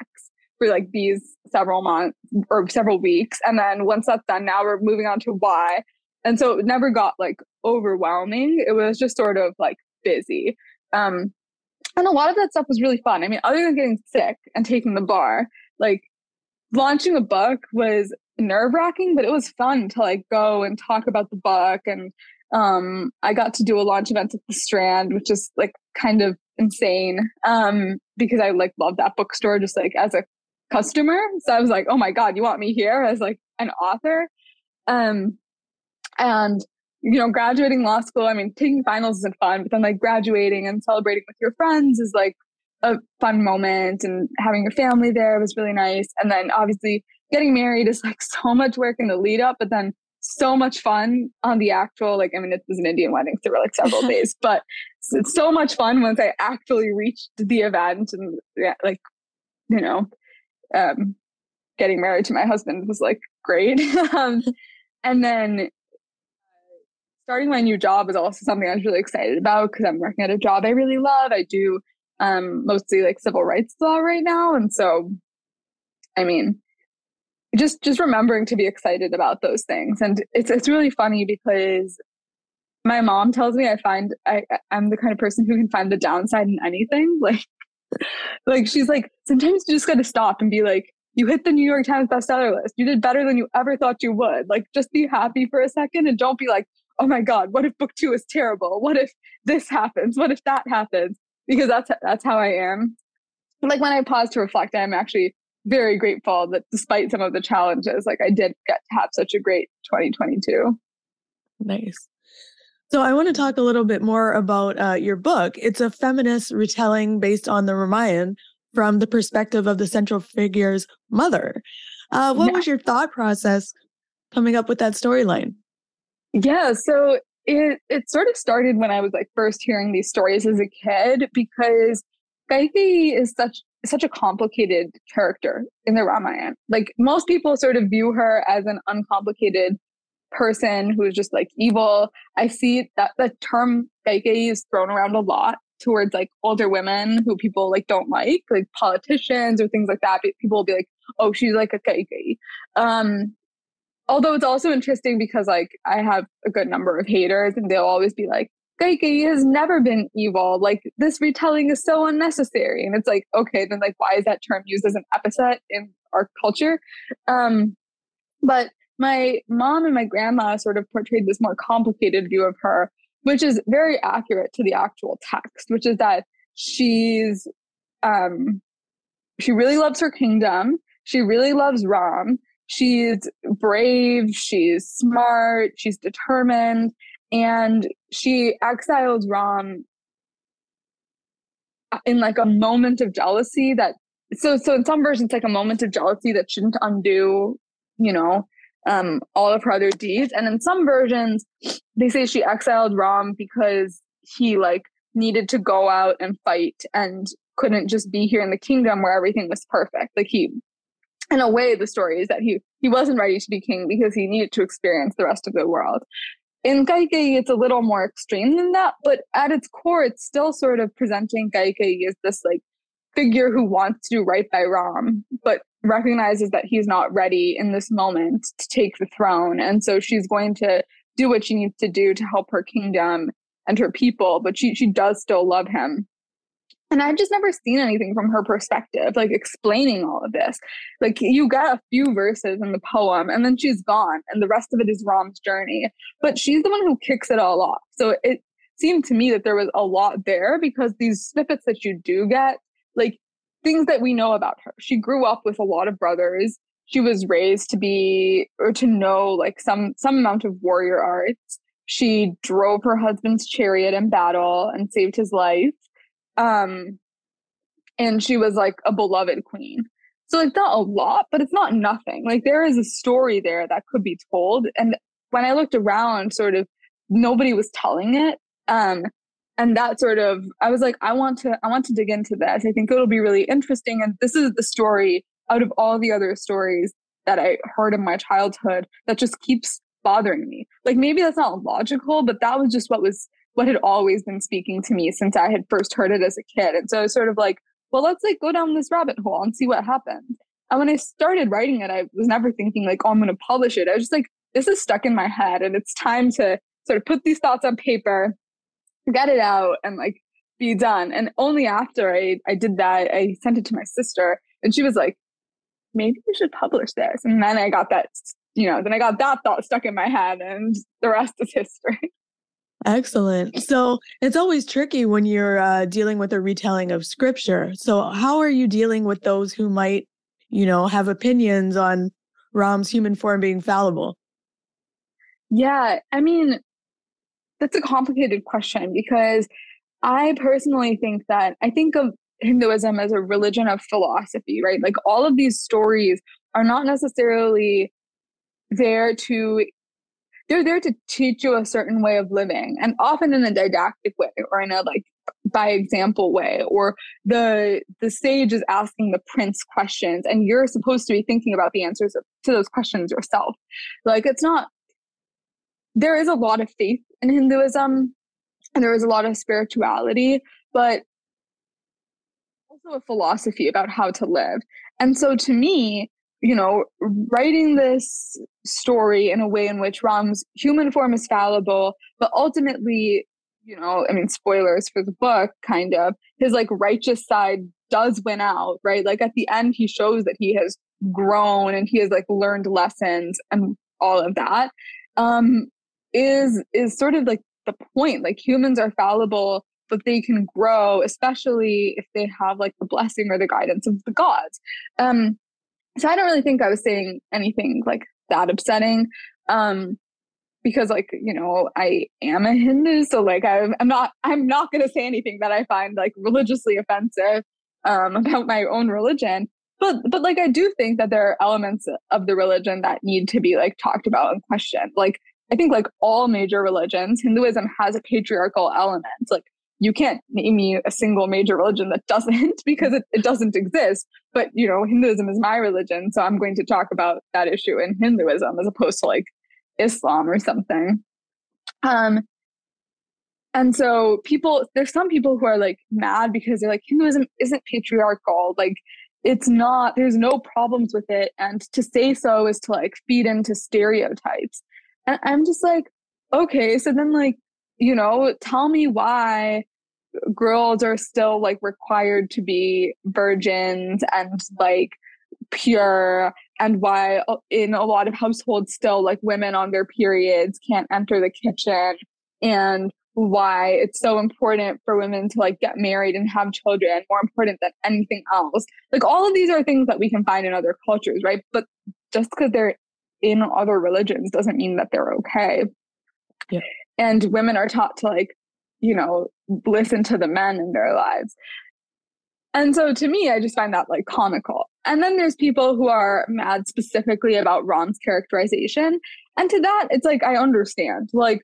for like these several months or several weeks. And then once that's done, now we're moving on to Y. And so it never got like overwhelming. It was just sort of like busy. Um, and a lot of that stuff was really fun. I mean, other than getting sick and taking the bar, like launching a book was nerve wracking, but it was fun to like go and talk about the book. And um, I got to do a launch event at the Strand, which is like kind of insane um, because I like love that bookstore just like as a customer. So I was like, oh my God, you want me here as like an author? Um, and, you know, graduating law school, I mean, taking finals isn't fun, but then like graduating and celebrating with your friends is like a fun moment and having your family there was really nice. And then obviously getting married is like so much work in the lead up, but then so much fun on the actual, like, I mean, it was an Indian wedding, so were like several days, but it's so much fun once I actually reached the event and yeah, like, you know, um, getting married to my husband was like great. um, and then starting my new job is also something I was really excited about because I'm working at a job I really love. I do um, mostly like civil rights law right now, and so I mean, just just remembering to be excited about those things, and it's it's really funny because my mom tells me I find I I'm the kind of person who can find the downside in anything. Like like she's like sometimes you just got to stop and be like you hit the New York Times bestseller list. You did better than you ever thought you would. Like, just be happy for a second and don't be like, oh my god what if book two is terrible what if this happens what if that happens because that's that's how i am. Like when i pause to reflect i'm actually very grateful that despite some of the challenges like i did get to have such a great 2022 nice. So i want to talk a little bit more about uh, your book. It's a feminist retelling based on the Ramayan from the perspective of the central figure's mother. Uh, what yeah. was your thought process coming up with that storyline? Yeah, so it it sort of started when I was like first hearing these stories as a kid because Kaikeyi is such such a complicated character in the Ramayana. Like most people sort of view her as an uncomplicated person who's just like evil. I see that the term Kaikeyi is thrown around a lot towards like older women who people like don't like, like politicians or things like that. People will be like, "Oh, she's like a Kaikeyi." Um, although it's also interesting because like I have a good number of haters and they'll always be like, Kaikeyi has never been evil. Like this retelling is so unnecessary. And it's like, okay, then like why is that term used as an epithet in our culture? Um, but my mom and my grandma sort of portrayed this more complicated view of her, which is very accurate to the actual text, which is that she's um she really loves her kingdom. She really loves Ram she's brave, she's smart, she's determined, and she exiles Ram in like a moment of jealousy that so so in some versions it's like a moment of jealousy that shouldn't undo, you know, um all of her other deeds. And in some versions, they say she exiled Ram because he like needed to go out and fight and couldn't just be here in the kingdom where everything was perfect. Like he in a way the story is that he he wasn't ready to be king because he needed to experience the rest of the world in Kaikeyi, it's a little more extreme than that, but at its core, it's still sort of presenting Kaikeyi as this like figure who wants to do right by Ram, but recognizes that he's not ready in this moment to take the throne. And so she's going to do what she needs to do to help her kingdom and her people, but she, she does still love him. And I've just never seen anything from her perspective, like explaining all of this. Like you got a few verses in the poem and then she's gone and the rest of it is Ram's journey. But she's the one who kicks it all off. So it seemed to me that there was a lot there because these snippets that you do get, like things that we know about her. She grew up with a lot of brothers. She was raised to be or to know like some some amount of warrior arts. She drove her husband's chariot in battle and saved his life um, and she was like a beloved queen. So it's not a lot, but it's not nothing. Like there is a story there that could be told. And when I looked around, sort of nobody was telling it. Um, and that sort of I was like, I want to I want to dig into this. I think it'll be really interesting. And this is the story out of all the other stories that I heard in my childhood that just keeps bothering me. Like maybe that's not logical, but that was just what was what had always been speaking to me since I had first heard it as a kid. And so I was sort of like, well, let's like go down this rabbit hole and see what happens. And when I started writing it, I was never thinking like, oh, I'm going to publish it. I was just like, this is stuck in my head and it's time to sort of put these thoughts on paper, get it out and like be done. And only after I, I did that, I sent it to my sister and she was like, maybe you should publish this. And then I got that, you know, then I got that thought stuck in my head and the rest is history. Excellent. So it's always tricky when you're uh, dealing with a retelling of scripture. So how are you dealing with those who might, you know, have opinions on Ram's human form being fallible? Yeah, I mean, that's a complicated question because I personally think that I think of Hinduism as a religion of philosophy, right? Like all of these stories are not necessarily there to they're there to teach you a certain way of living and often in a didactic way or in a like by example way or the the sage is asking the prince questions and you're supposed to be thinking about the answers to those questions yourself. Like it's not there is a lot of faith in hinduism and there is a lot of spirituality but also a philosophy about how to live. And so to me you know, writing this story in a way in which Ram's human form is fallible, but ultimately, you know, I mean, spoilers for the book, kind of, his like righteous side does win out, right? Like at the end, he shows that he has grown and he has like learned lessons and all of that. Um, is is sort of like the point. Like humans are fallible, but they can grow, especially if they have like the blessing or the guidance of the gods. Um, so I don't really think I was saying anything like that upsetting. Um, because like, you know, I am a Hindu. So like I'm, I'm not, I'm not going to say anything that I find like religiously offensive, um, about my own religion. But, but like, I do think that there are elements of the religion that need to be like talked about and questioned. Like, I think like all major religions, Hinduism has a patriarchal element. Like you can't name me a single major religion that doesn't because it, it doesn't exist. But, you know, Hinduism is my religion. So I'm going to talk about that issue in Hinduism as opposed to like Islam or something. Um, and so people, there's some people who are like mad because they're like, Hinduism isn't patriarchal. Like, it's not, there's no problems with it. And to say so is to like feed into stereotypes. And I'm just like, okay, so then like you know, tell me why girls are still like required to be virgins and like pure and why uh, in a lot of households still like women on their periods can't enter the kitchen and why it's so important for women to like get married and have children more important than anything else. Like all of these are things that we can find in other cultures right? But just because they're in other religions doesn't mean that they're okay. Yeah and women are taught to like you know listen to the men in their lives. And so to me i just find that like comical. And then there's people who are mad specifically about ram's characterization. And to that it's like i understand. Like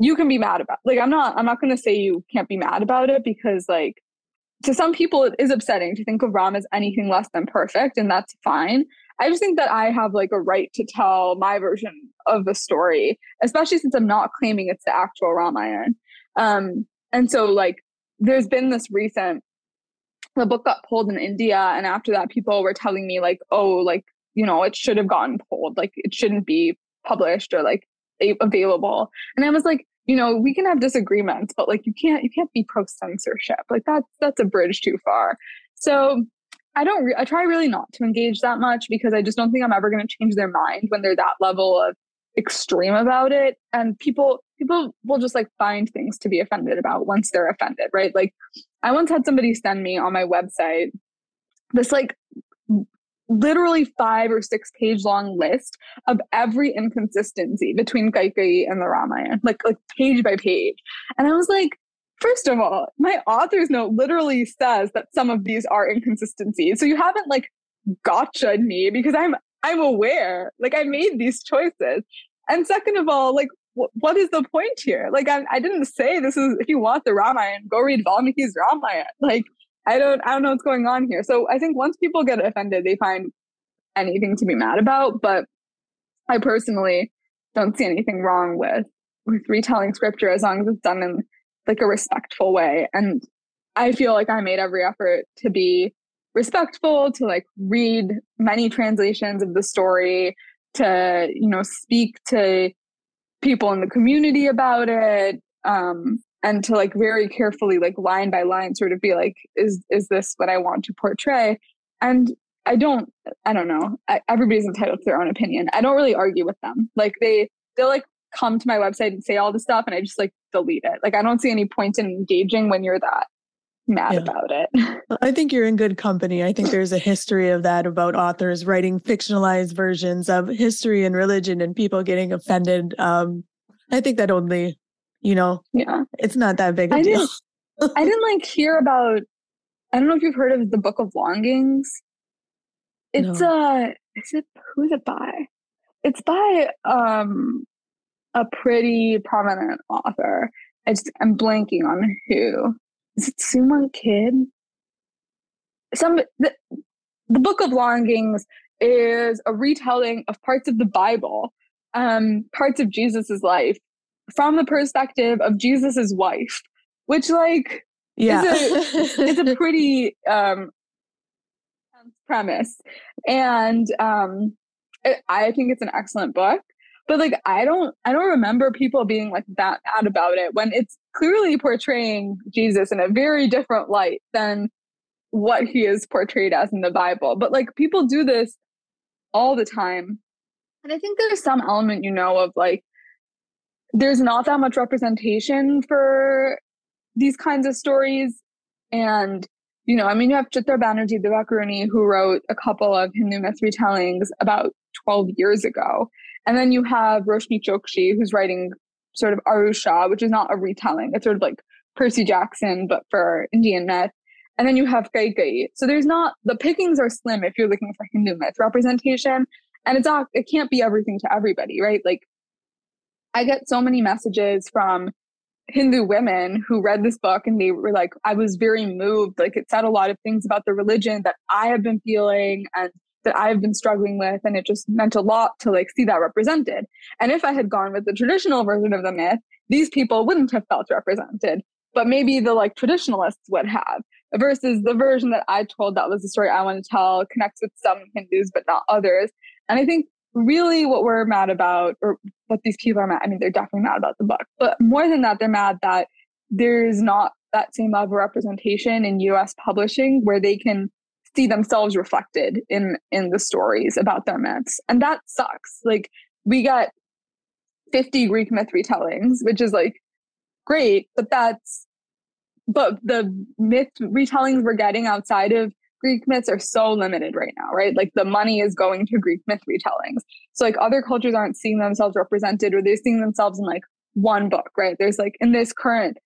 you can be mad about like i'm not i'm not going to say you can't be mad about it because like to some people it is upsetting to think of Ram as anything less than perfect, and that's fine. I just think that I have like a right to tell my version of the story, especially since I'm not claiming it's the actual Ramayana. Um, and so like there's been this recent the book got pulled in India and after that people were telling me like, oh, like, you know, it should have gotten pulled. Like it shouldn't be published or like available. And I was like, you know, we can have disagreements, but like you can't you can't be pro censorship. Like that's that's a bridge too far. So I don't, re- I try really not to engage that much because I just don't think I'm ever going to change their mind when they're that level of extreme about it. And people, people will just like find things to be offended about once they're offended, right? Like I once had somebody send me on my website this like literally five or six page long list of every inconsistency between Kaikeyi and the Ramayana, like like page by page. And I was like, First of all, my author's note literally says that some of these are inconsistencies. So you haven't like gotcha'd me because I'm I'm aware. Like I made these choices. And second of all, like wh- what is the point here? Like I, I didn't say this is if you want the Ramayana, go read Valmiki's Ramayana. Like I don't I don't know what's going on here. So I think once people get offended, they find anything to be mad about. But I personally don't see anything wrong with with retelling scripture as long as it's done in like a respectful way. And I feel like I made every effort to be respectful, to like read many translations of the story, to, you know, speak to people in the community about it. Um, and to like very carefully, like line by line, sort of be like, is is this what I want to portray? And I don't, I don't know. I, everybody's entitled to their own opinion. I don't really argue with them. Like they, they'll like come to my website and say all this stuff and I just like delete it. Like I don't see any point in engaging when you're that mad yeah. about it. I think you're in good company. I think there's a history of that about authors writing fictionalized versions of history and religion and people getting offended. Um, I think that only, you know, yeah, it's not that big a I deal. Didn't, I didn't like hear about. I don't know if you've heard of the Book of Longings. It's no. uh, is it who's it by? It's by um a pretty prominent author. I just, I'm blanking on who. Is it Sue Monk Kidd? Some the, the Book of Longings is a retelling of parts of the Bible, um, parts of Jesus's life from the perspective of Jesus's wife, which like yeah, is a, it's a pretty um premise, and um, it, I think it's an excellent book but like i don't i don't remember people being like that mad about it when it's clearly portraying jesus in a very different light than what he is portrayed as in the bible. But like people do this all the time. And i think there's some element you know of like there's not that much representation for these kinds of stories and you know i mean you have chitra banerjee divakaruni who wrote a couple of hindu myth retellings about 12 years ago and then you have Roshani Chokshi, who's writing sort of Aru Shah, which is not a retelling. It's sort of like Percy Jackson, but for Indian myth. And then you have Kaikeyi. So there's not, the pickings are slim if you're looking for Hindu myth representation. And it's not, it can't be everything to everybody, right? Like, I get so many messages from Hindu women who read this book and they were like, I was very moved. Like, it said a lot of things about the religion that I have been feeling. And that I've been struggling with. And it just meant a lot to like see that represented. And if I had gone with the traditional version of the myth, these people wouldn't have felt represented. But maybe the like traditionalists would have versus the version that I told that was the story I want to tell connects with some Hindus, but not others. And I think really what we're mad about, or what these people are mad, I mean, they're definitely mad about the book, but more than that, they're mad that there's not that same level of representation in US publishing where they can see themselves reflected in in the stories about their myths and that sucks. Like we got 50 greek myth retellings which is like great but that's but the myth retellings we're getting outside of greek myths are so limited right now right? Like the money is going to greek myth retellings. So like other cultures aren't seeing themselves represented or they're seeing themselves in like one book right? There's like in this current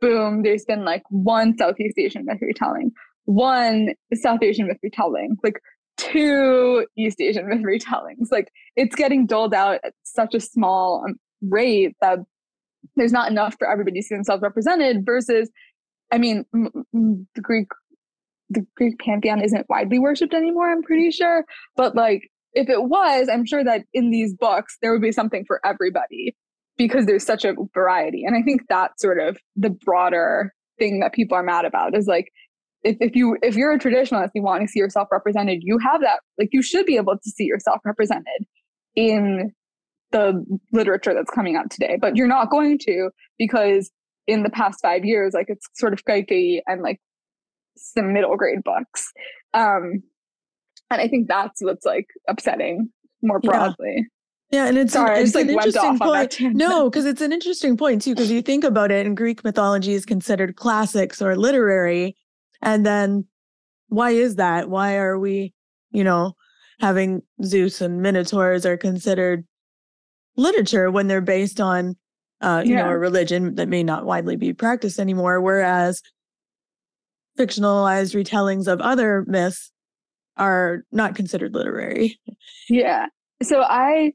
boom there's been like one southeast asian myth retelling one South Asian myth retelling, like two East Asian myth retellings. Like it's getting doled out at such a small um, rate that there's not enough for everybody to see themselves represented versus I mean, the Greek the Greek pantheon isn't widely worshipped anymore, I'm pretty sure. But like if it was, I'm sure that in these books there would be something for everybody because there's such a variety. And I think that's sort of the broader thing that people are mad about is like if, if you if you're a traditionalist you want to see yourself represented you have that like you should be able to see yourself represented in the literature that's coming out today but you're not going to because in the past five years like it's sort of Kaikeyi and like some middle grade books um and i think that's what's like upsetting more broadly yeah. Yeah, and it's Sorry, an, it's like an interesting point. No, because it's an interesting point too. Because you think about it, and Greek mythology is considered classics or literary, and then why is that? Why are we, you know, having Zeus and Minotaurs are considered literature when they're based on, uh, you yeah. know, a religion that may not widely be practiced anymore, whereas fictionalized retellings of other myths are not considered literary. Yeah. So I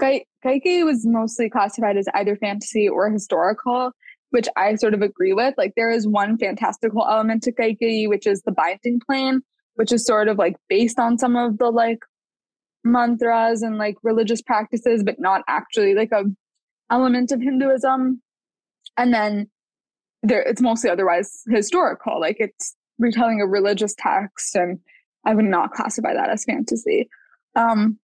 Kaikeyi was mostly classified as either fantasy or historical, which I sort of agree with. Like there is one fantastical element to Kaikeyi, which is the binding plane, which is sort of like based on some of the like mantras and like religious practices, but not actually like a element of Hinduism. And then there it's mostly otherwise historical, like it's retelling a religious text, and I would not classify that as fantasy. Um,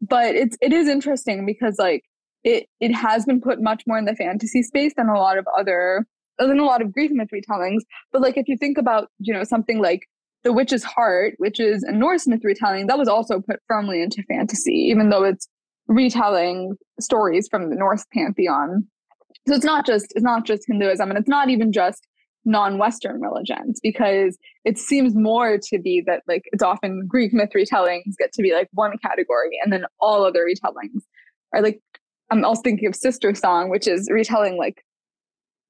but it's it is interesting because like it it has been put much more in the fantasy space than a lot of other than a lot of Greek myth retellings. But like if you think about you know something like the Witch's Heart, which is a Norse myth retelling, that was also put firmly into fantasy, even though it's retelling stories from the Norse pantheon. So it's not just it's not just Hinduism, and it's not even just non-Western religions because it seems more to be that like it's often Greek myth retellings get to be like one category and then all other retellings are like I'm also thinking of Sister Song, which is retelling like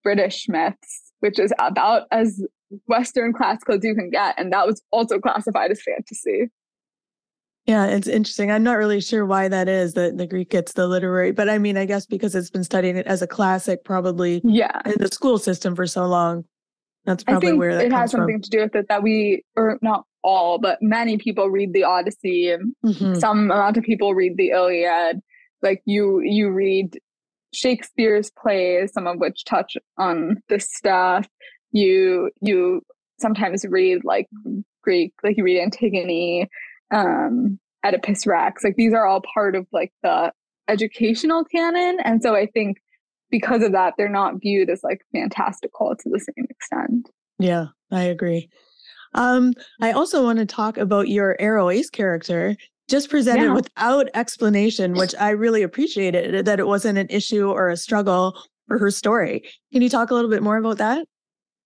British myths, which is about as Western classical as you can get. And that was also classified as fantasy. Yeah, it's interesting. I'm not really sure why that is that the Greek gets the literary, but I mean, I guess because it's been studying it as a classic, probably yeah, in the school system for so long. That's probably where that it has something from. to do with it that we, or not all, but many people read the Odyssey. Mm-hmm. Some amount of people read the Iliad. Like you, you read Shakespeare's plays, some of which touch on this stuff. You, you sometimes read like Greek, like you read Antigone, um, Oedipus Rex. Like these are all part of like the educational canon, and so I think because of that, they're not viewed as like fantastical to the same extent. Yeah, I agree. Um, I also want to talk about your Aro Ace character, just presented yeah. without explanation, which I really appreciated that it wasn't an issue or a struggle for her story. Can you talk a little bit more about that?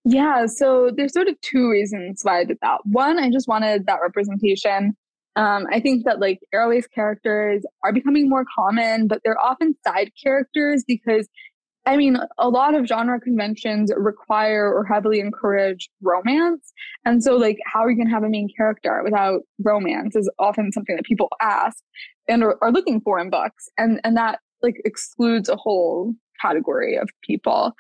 Yeah, so there's sort of two reasons why I did that. One, I just wanted that representation. Um, I think that like Ace characters are becoming more common, but they're often side characters because I mean, a lot of genre conventions require or heavily encourage romance. And so, like, how are you going to have a main character without romance is often something that people ask and are, are looking for in books. And, and that, like, excludes a whole category of people.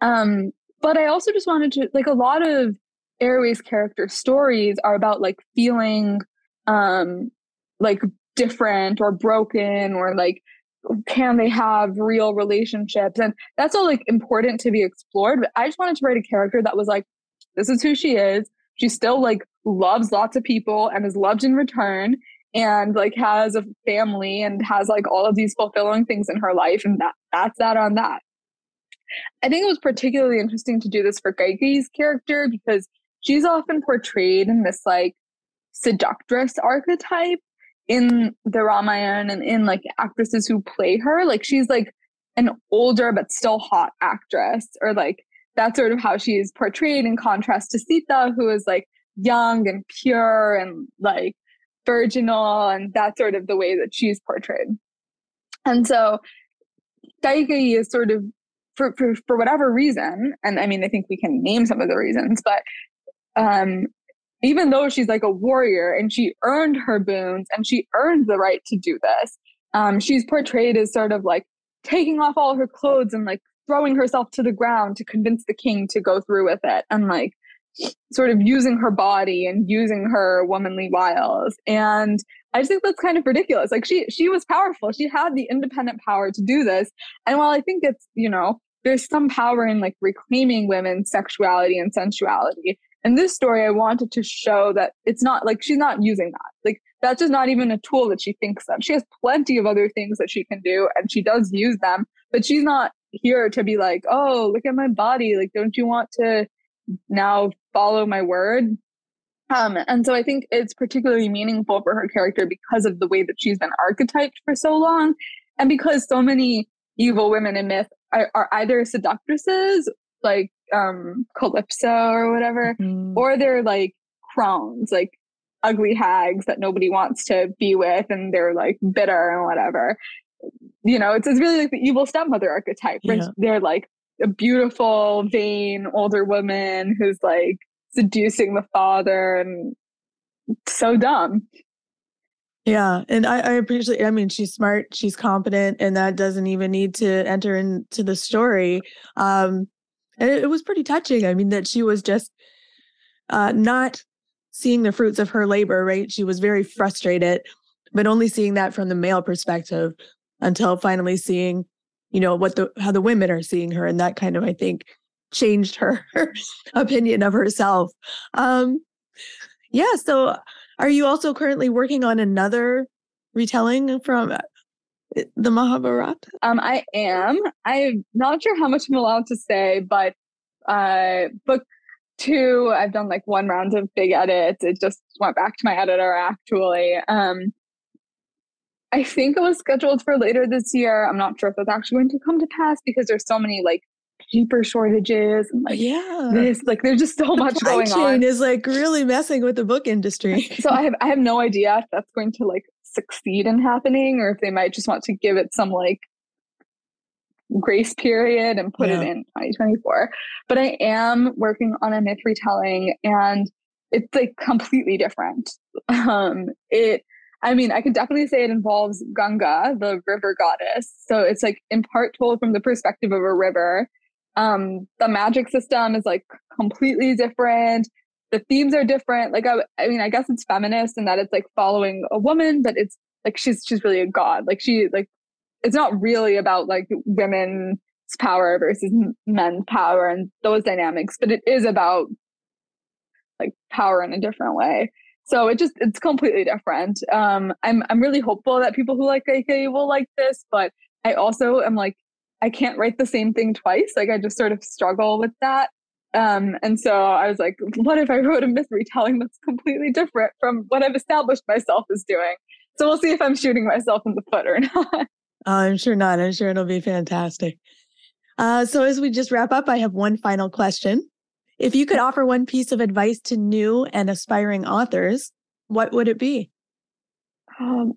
Um, but I also just wanted to, like, a lot of Aro Ace character stories are about, like, feeling, um, like, different or broken or, like, can they have real relationships? And that's all like important to be explored but i just wanted to write a character that was like this is who she is. She still like loves lots of people and is loved in return and like has a family and has like all of these fulfilling things in her life and that that's that on that. I think it was particularly interesting to do this for Kaikeyi's character because she's often portrayed in this like seductress archetype in the Ramayana and in like actresses who play her, like she's like an older but still hot actress, or like that's sort of how she's portrayed in contrast to Sita, who is like young and pure and like virginal, and that's sort of the way that she's portrayed. And so Kaikeyi is sort of for, for for whatever reason, and I mean I think we can name some of the reasons, but um even though she's like a warrior and she earned her boons and she earned the right to do this, um, she's portrayed as sort of like taking off all her clothes and like throwing herself to the ground to convince the king to go through with it. And like sort of using her body and using her womanly wiles. And I just think that's kind of ridiculous. Like she she was powerful. She had the independent power to do this. And while I think it's, you know, there's some power in like reclaiming women's sexuality and sensuality. In this story, I wanted to show that it's not like she's not using that. Like that's just not even a tool that she thinks of. She has plenty of other things that she can do and she does use them, but she's not here to be like, oh, look at my body. Like, don't you want to now follow my word? Um, and so I think it's particularly meaningful for her character because of the way that she's been archetyped for so long. And because so many evil women in myth are, are either seductresses, like um, Calypso or whatever, mm-hmm. or they're like crones, like ugly hags that nobody wants to be with and they're like bitter and whatever. You know, it's, it's really like the evil stepmother archetype. Yeah. They're like a beautiful, vain older woman who's like seducing the father and so dumb. Yeah, and I, I appreciate. I mean, she's smart, she's competent, and that doesn't even need to enter into the story. Um, and it, it was pretty touching. I mean, that she was just uh, not seeing the fruits of her labor. Right, she was very frustrated, but only seeing that from the male perspective until finally seeing, you know, what the how the women are seeing her, and that kind of, I think, changed her opinion of herself. Um, yeah. So, are you also currently working on another retelling from the Mahabharata? Um, I am. I'm not sure how much I'm allowed to say, but uh, book two, I've done like one round of big edits. It just went back to my editor actually. Um, I think it was scheduled for later this year. I'm not sure if that's actually going to come to pass because there's so many like paper shortages and like yeah this like there's just so the much going chain on is like really messing with the book industry so i have i have no idea if that's going to like succeed in happening or if they might just want to give it some like grace period and put yeah. it in 2024 but i am working on a myth retelling and it's like completely different um it I mean, I could definitely say it involves Ganga, the river goddess. So it's like in part told from the perspective of a river. Um, the magic system is like completely different. The themes are different. Like, I, I mean, I guess it's feminist and that it's like following a woman, but it's like she's she's really a god. Like she like it's not really about like women's power versus men's power and those dynamics, but it is about like power in a different way. So it just it's completely different. Um, I'm I'm really hopeful that people who like AK will like this, but I also am like I can't write the same thing twice. Like I just sort of struggle with that. Um, and so I was like, what if I wrote a myth retelling that's completely different from what I've established myself as doing? So we'll see if I'm shooting myself in the foot or not. I'm sure not. I'm sure it'll be fantastic. Uh, so as we just wrap up, I have one final question. If you could offer one piece of advice to new and aspiring authors, what would it be? Um,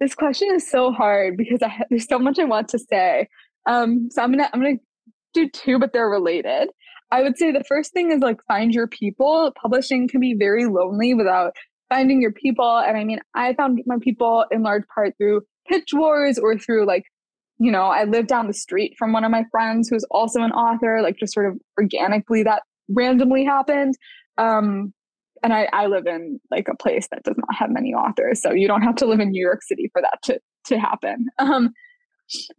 this question is so hard because I, there's so much I want to say. Um, so I'm gonna I'm gonna do two, but they're related. I would say the first thing is like find your people. Publishing can be very lonely without finding your people. And I mean, I found my people in large part through pitch wars or through like, you know, I lived down the street from one of my friends who's also an author, like just sort of organically that randomly happened. Um, and I, I live in like a place that does not have many authors. So you don't have to live in New York City for that to, to happen. Um,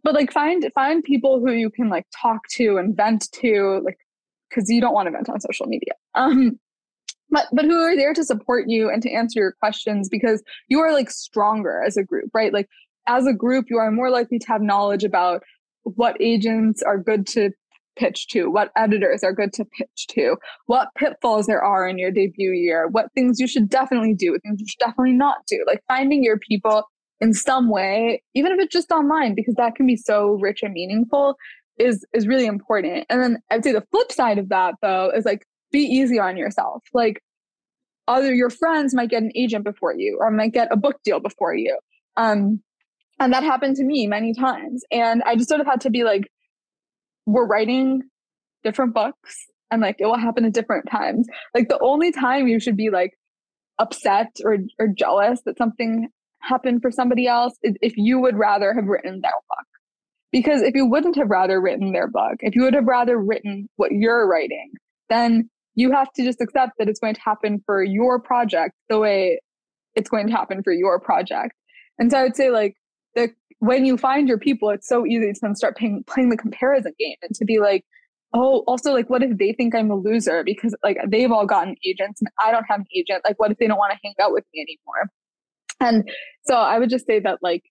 but like find find people who you can like talk to and vent to like because you don't want to vent on social media. Um but but who are there to support you and to answer your questions because you are like stronger as a group right? Like as a group you are more likely to have knowledge about what agents are good to pitch to what editors are good to pitch to what pitfalls there are in your debut year what things you should definitely do things you should definitely not do. Like finding your people in some way, even if it's just online, because that can be so rich and meaningful, is is really important. And then I'd say the flip side of that though is like be easy on yourself. Like other your friends might get an agent before you or might get a book deal before you. Um, and that happened to me many times. And I just sort of had to be like, we're writing different books and like it will happen at different times. Like the only time you should be like upset or or jealous that something happened for somebody else is if you would rather have written their book. Because if you wouldn't have rather written their book, if you would have rather written what you're writing, then you have to just accept that it's going to happen for your project the way it's going to happen for your project. And so I would say like the when you find your people, it's so easy to then start playing, playing the comparison game and to be like, oh, also like, what if they think I'm a loser because like they've all gotten agents and I don't have an agent? Like, what if they don't want to hang out with me anymore? And so I would just say that like,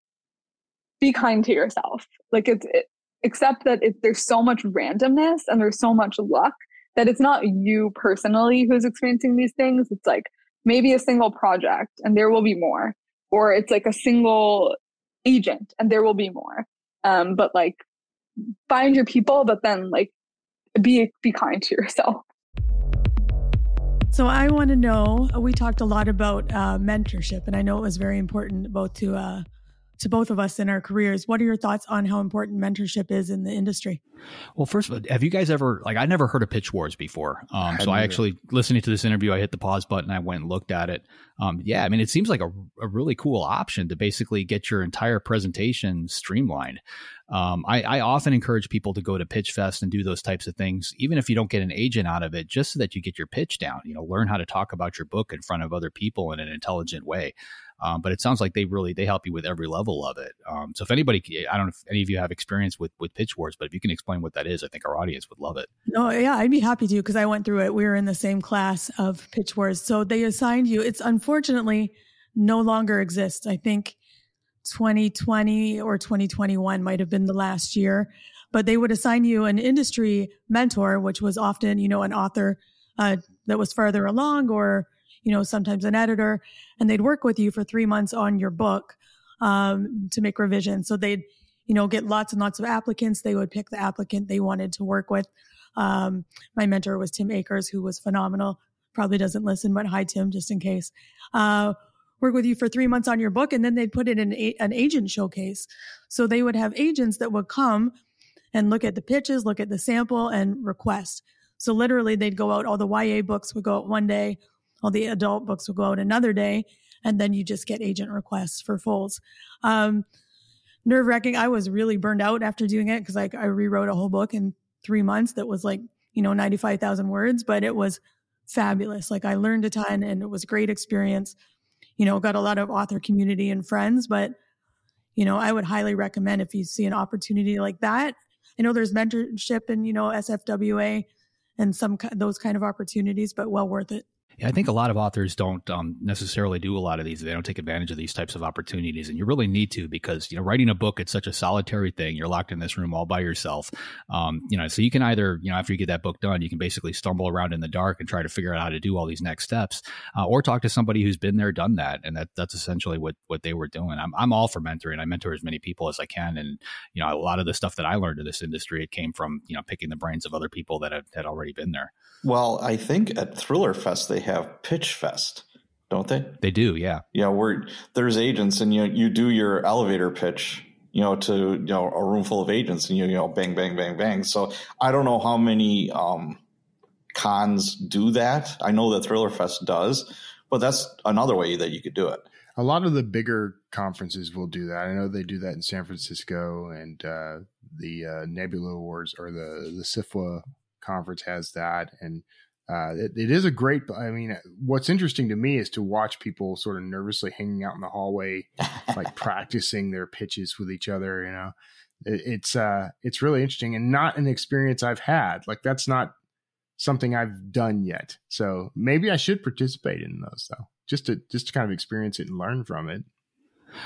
be kind to yourself. Like it's, it, except that it, there's so much randomness and there's so much luck that it's not you personally who's experiencing these things. It's like maybe a single project and there will be more, or it's like a single agent and there will be more. Um, but like find your people, but then like be be kind to yourself. So I want to know. We talked a lot about uh, mentorship, and I know it was very important both to uh, to both of us in our careers. What are your thoughts on how important mentorship is in the industry? Well, first, of all, have you guys ever like I never heard of pitch wars before. Um, so I actually listening to this interview, I hit the pause button, I went and looked at it. Um, yeah, I mean, it seems like a, a, really cool option to basically get your entire presentation streamlined. Um, I, I, often encourage people to go to PitchFest and do those types of things, even if you don't get an agent out of it, just so that you get your pitch down. You know, learn how to talk about your book in front of other people in an intelligent way. Um, but it sounds like they really they help you with every level of it. Um, so if anybody, I don't know if any of you have experience with with pitch wars, but if you can explain what that is, I think our audience would love it. No, yeah, I'd be happy to because I went through it. We were in the same class of pitch wars, so they assigned you. It's unfortunately no longer exists. I think 2020 or 2021 might have been the last year, but they would assign you an industry mentor, which was often you know an author uh, that was further along or you know, sometimes an editor, and they'd work with you for three months on your book um, to make revisions. So they'd, you know, get lots and lots of applicants. They would pick the applicant they wanted to work with. Um, my mentor was Tim Akers, who was phenomenal. Probably doesn't listen, but hi, Tim, just in case. Uh, work with you for three months on your book, and then they'd put it in a, an agent showcase. So they would have agents that would come and look at the pitches, look at the sample, and request. So literally, they'd go out. All the YA books would go out one day all the adult books will go out another day, and then you just get agent requests for fulls. Um, nerve wracking. I was really burned out after doing it because like I rewrote a whole book in three months that was like you know ninety five thousand words, but it was fabulous. Like I learned a ton, and it was a great experience. You know, got a lot of author community and friends, but you know, I would highly recommend if you see an opportunity like that. I know there's mentorship and you know SFWA and some those kind of opportunities, but well worth it. I think a lot of authors don't um, necessarily do a lot of these. They don't take advantage of these types of opportunities, and you really need to because you know writing a book it's such a solitary thing. You're locked in this room all by yourself. Um, you know, so you can either you know after you get that book done, you can basically stumble around in the dark and try to figure out how to do all these next steps, uh, or talk to somebody who's been there, done that, and that that's essentially what what they were doing. I'm I'm all for mentoring. I mentor as many people as I can, and you know a lot of the stuff that I learned in this industry it came from you know picking the brains of other people that had, had already been there. Well, I think at Thriller Fest they have Pitch Fest, don't they? They do, yeah. Yeah, where there's agents and you you do your elevator pitch, you know, to you know a room full of agents and you, you know bang bang bang bang. So I don't know how many um, cons do that. I know that Thriller Fest does, but that's another way that you could do it. A lot of the bigger conferences will do that. I know they do that in San Francisco and uh, the uh, Nebula Awards or the the SFWA conference has that, and uh, it, it is a great. I mean, what's interesting to me is to watch people sort of nervously hanging out in the hallway, like practicing their pitches with each other. You know, it, it's uh, it's really interesting and not an experience I've had. Like that's not something I've done yet. So maybe I should participate in those though, just to just to kind of experience it and learn from it.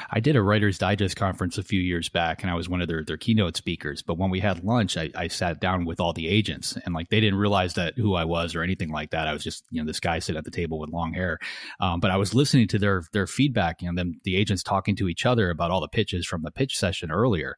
I did a Writer's Digest conference a few years back, and I was one of their, their keynote speakers. But when we had lunch, I, I sat down with all the agents, and like they didn't realize that who I was or anything like that. I was just you know this guy sitting at the table with long hair. Um, but I was listening to their their feedback, you know, them the agents talking to each other about all the pitches from the pitch session earlier,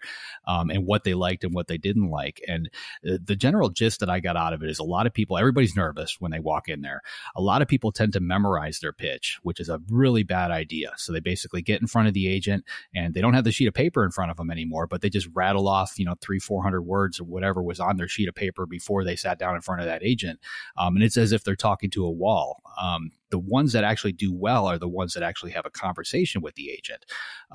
um, and what they liked and what they didn't like. And uh, the general gist that I got out of it is a lot of people, everybody's nervous when they walk in there. A lot of people tend to memorize their pitch, which is a really bad idea. So they basically get in front of the the agent and they don't have the sheet of paper in front of them anymore, but they just rattle off, you know, three, 400 words or whatever was on their sheet of paper before they sat down in front of that agent. Um, and it's as if they're talking to a wall. Um, the ones that actually do well are the ones that actually have a conversation with the agent.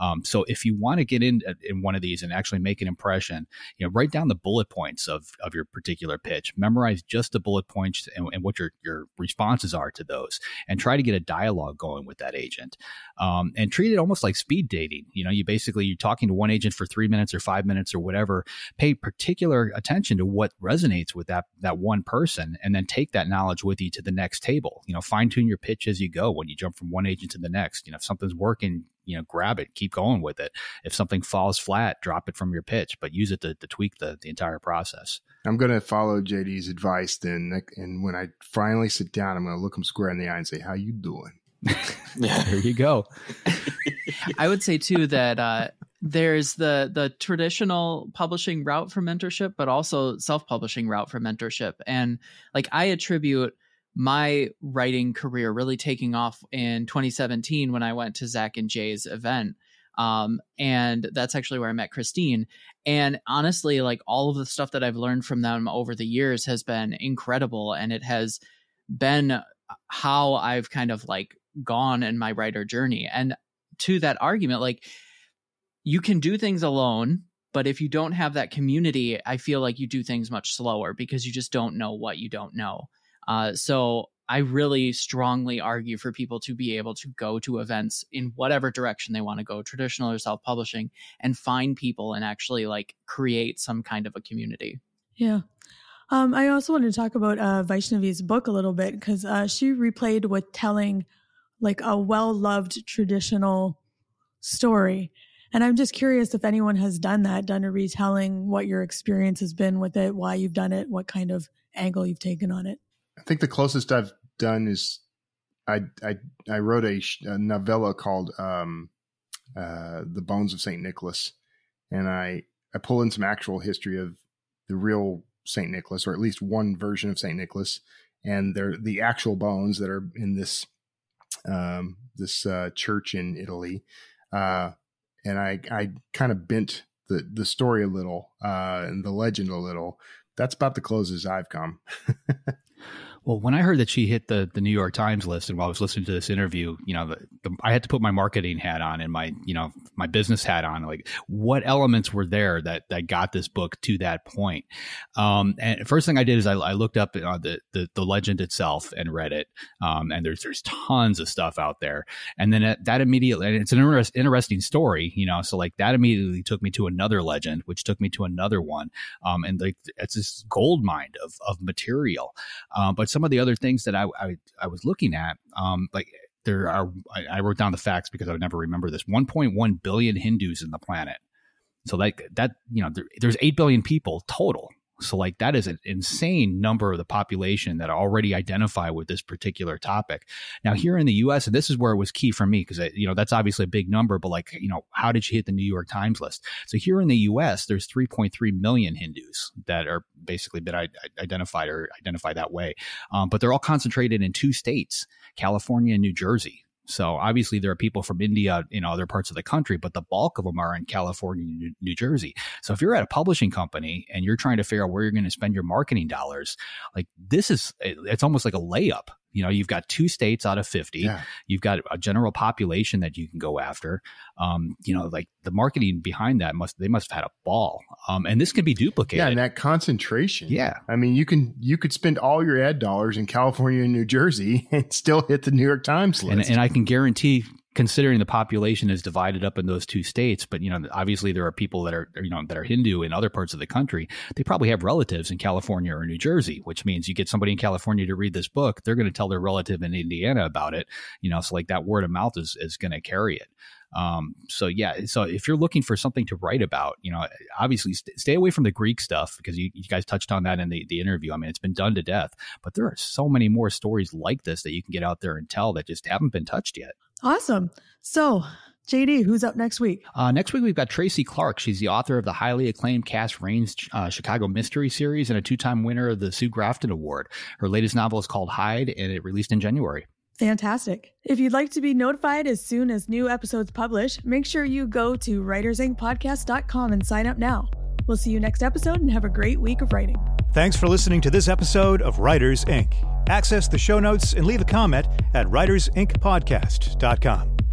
Um, so if you want to get in uh, in one of these and actually make an impression, you know, write down the bullet points of of your particular pitch. Memorize just the bullet points and, and what your your responses are to those, and try to get a dialogue going with that agent. Um, and treat it almost like speed dating. You know, you basically you're talking to one agent for three minutes or five minutes or whatever. Pay particular attention to what resonates with that that one person, and then take that knowledge with you to the next table. You know, fine tune your pitch as you go when you jump from one agent to the next. You know, if something's working, you know, grab it, keep going with it. If something falls flat, drop it from your pitch, but use it to, to tweak the, the entire process. I'm going to follow JD's advice then. And when I finally sit down, I'm going to look him square in the eye and say, how you doing? yeah, there you go. I would say too that uh, there's the the traditional publishing route for mentorship, but also self publishing route for mentorship. And like I attribute my writing career really taking off in 2017 when I went to Zach and Jay's event. Um, and that's actually where I met Christine. And honestly, like all of the stuff that I've learned from them over the years has been incredible. And it has been how I've kind of like gone in my writer journey. And to that argument, like you can do things alone, but if you don't have that community, I feel like you do things much slower because you just don't know what you don't know. Uh, so I really strongly argue for people to be able to go to events in whatever direction they want to go, traditional or self publishing, and find people and actually like create some kind of a community. Yeah. Um, I also wanted to talk about uh, Vaishnavi's book a little bit because uh, she replayed with telling like a well loved traditional story. And I'm just curious if anyone has done that, done a retelling, what your experience has been with it, why you've done it, what kind of angle you've taken on it. I think the closest I've done is I I I wrote a, a novella called um, uh, "The Bones of Saint Nicholas," and I I pull in some actual history of the real Saint Nicholas, or at least one version of Saint Nicholas, and they're the actual bones that are in this um, this uh, church in Italy, uh, and I I kind of bent the the story a little uh, and the legend a little. That's about the closest I've come. Well, when I heard that she hit the the New York Times list, and while I was listening to this interview, you know, the, the, I had to put my marketing hat on and my you know my business hat on. Like, what elements were there that that got this book to that point? Um, and first thing I did is I, I looked up uh, the, the, the legend itself and read it. Um, and there's there's tons of stuff out there. And then it, that immediately, and it's an interest, interesting story, you know. So like that immediately took me to another legend, which took me to another one. Um, and like it's this gold mine of of material. Um, but some of the other things that I I, I was looking at, um, like there are, I, I wrote down the facts because I would never remember this. 1.1 billion Hindus in the planet. So like that, you know, there, there's 8 billion people total. So, like, that is an insane number of the population that already identify with this particular topic. Now, here in the US, and this is where it was key for me because, you know, that's obviously a big number, but like, you know, how did you hit the New York Times list? So, here in the US, there's 3.3 million Hindus that are basically been identified or identify that way. Um, but they're all concentrated in two states, California and New Jersey. So obviously there are people from India in other parts of the country, but the bulk of them are in California, New, Jersey. So if you're at a publishing company and you're trying to figure out where you're going to spend your marketing dollars, like this is, it's almost like a layup you know, you've got two states out of 50. Yeah. You've got a general population that you can go after. Um, you know, like the marketing behind that must, they must have had a ball. Um, and this can be duplicated. Yeah. And that concentration. Yeah. I mean, you can, you could spend all your ad dollars in California and New Jersey and still hit the New York Times list. And, and I can guarantee considering the population is divided up in those two states, but you know, obviously there are people that are you know that are Hindu in other parts of the country. They probably have relatives in California or New Jersey, which means you get somebody in California to read this book, they're going to tell their relative in Indiana about it. You know, so like that word of mouth is is going to carry it. Um, so yeah, so if you're looking for something to write about, you know, obviously st- stay away from the Greek stuff because you, you, guys touched on that in the, the interview. I mean, it's been done to death, but there are so many more stories like this that you can get out there and tell that just haven't been touched yet. Awesome. So, JD, who's up next week? Uh, next week, we've got Tracy Clark. She's the author of the highly acclaimed Cass Raines uh, Chicago Mystery Series and a two time winner of the Sue Grafton Award. Her latest novel is called Hide, and it released in January. Fantastic. If you'd like to be notified as soon as new episodes publish, make sure you go to writersinkpodcast.com and sign up now. We'll see you next episode and have a great week of writing. Thanks for listening to this episode of Writers Inc. Access the show notes and leave a comment at writersinkpodcast.com.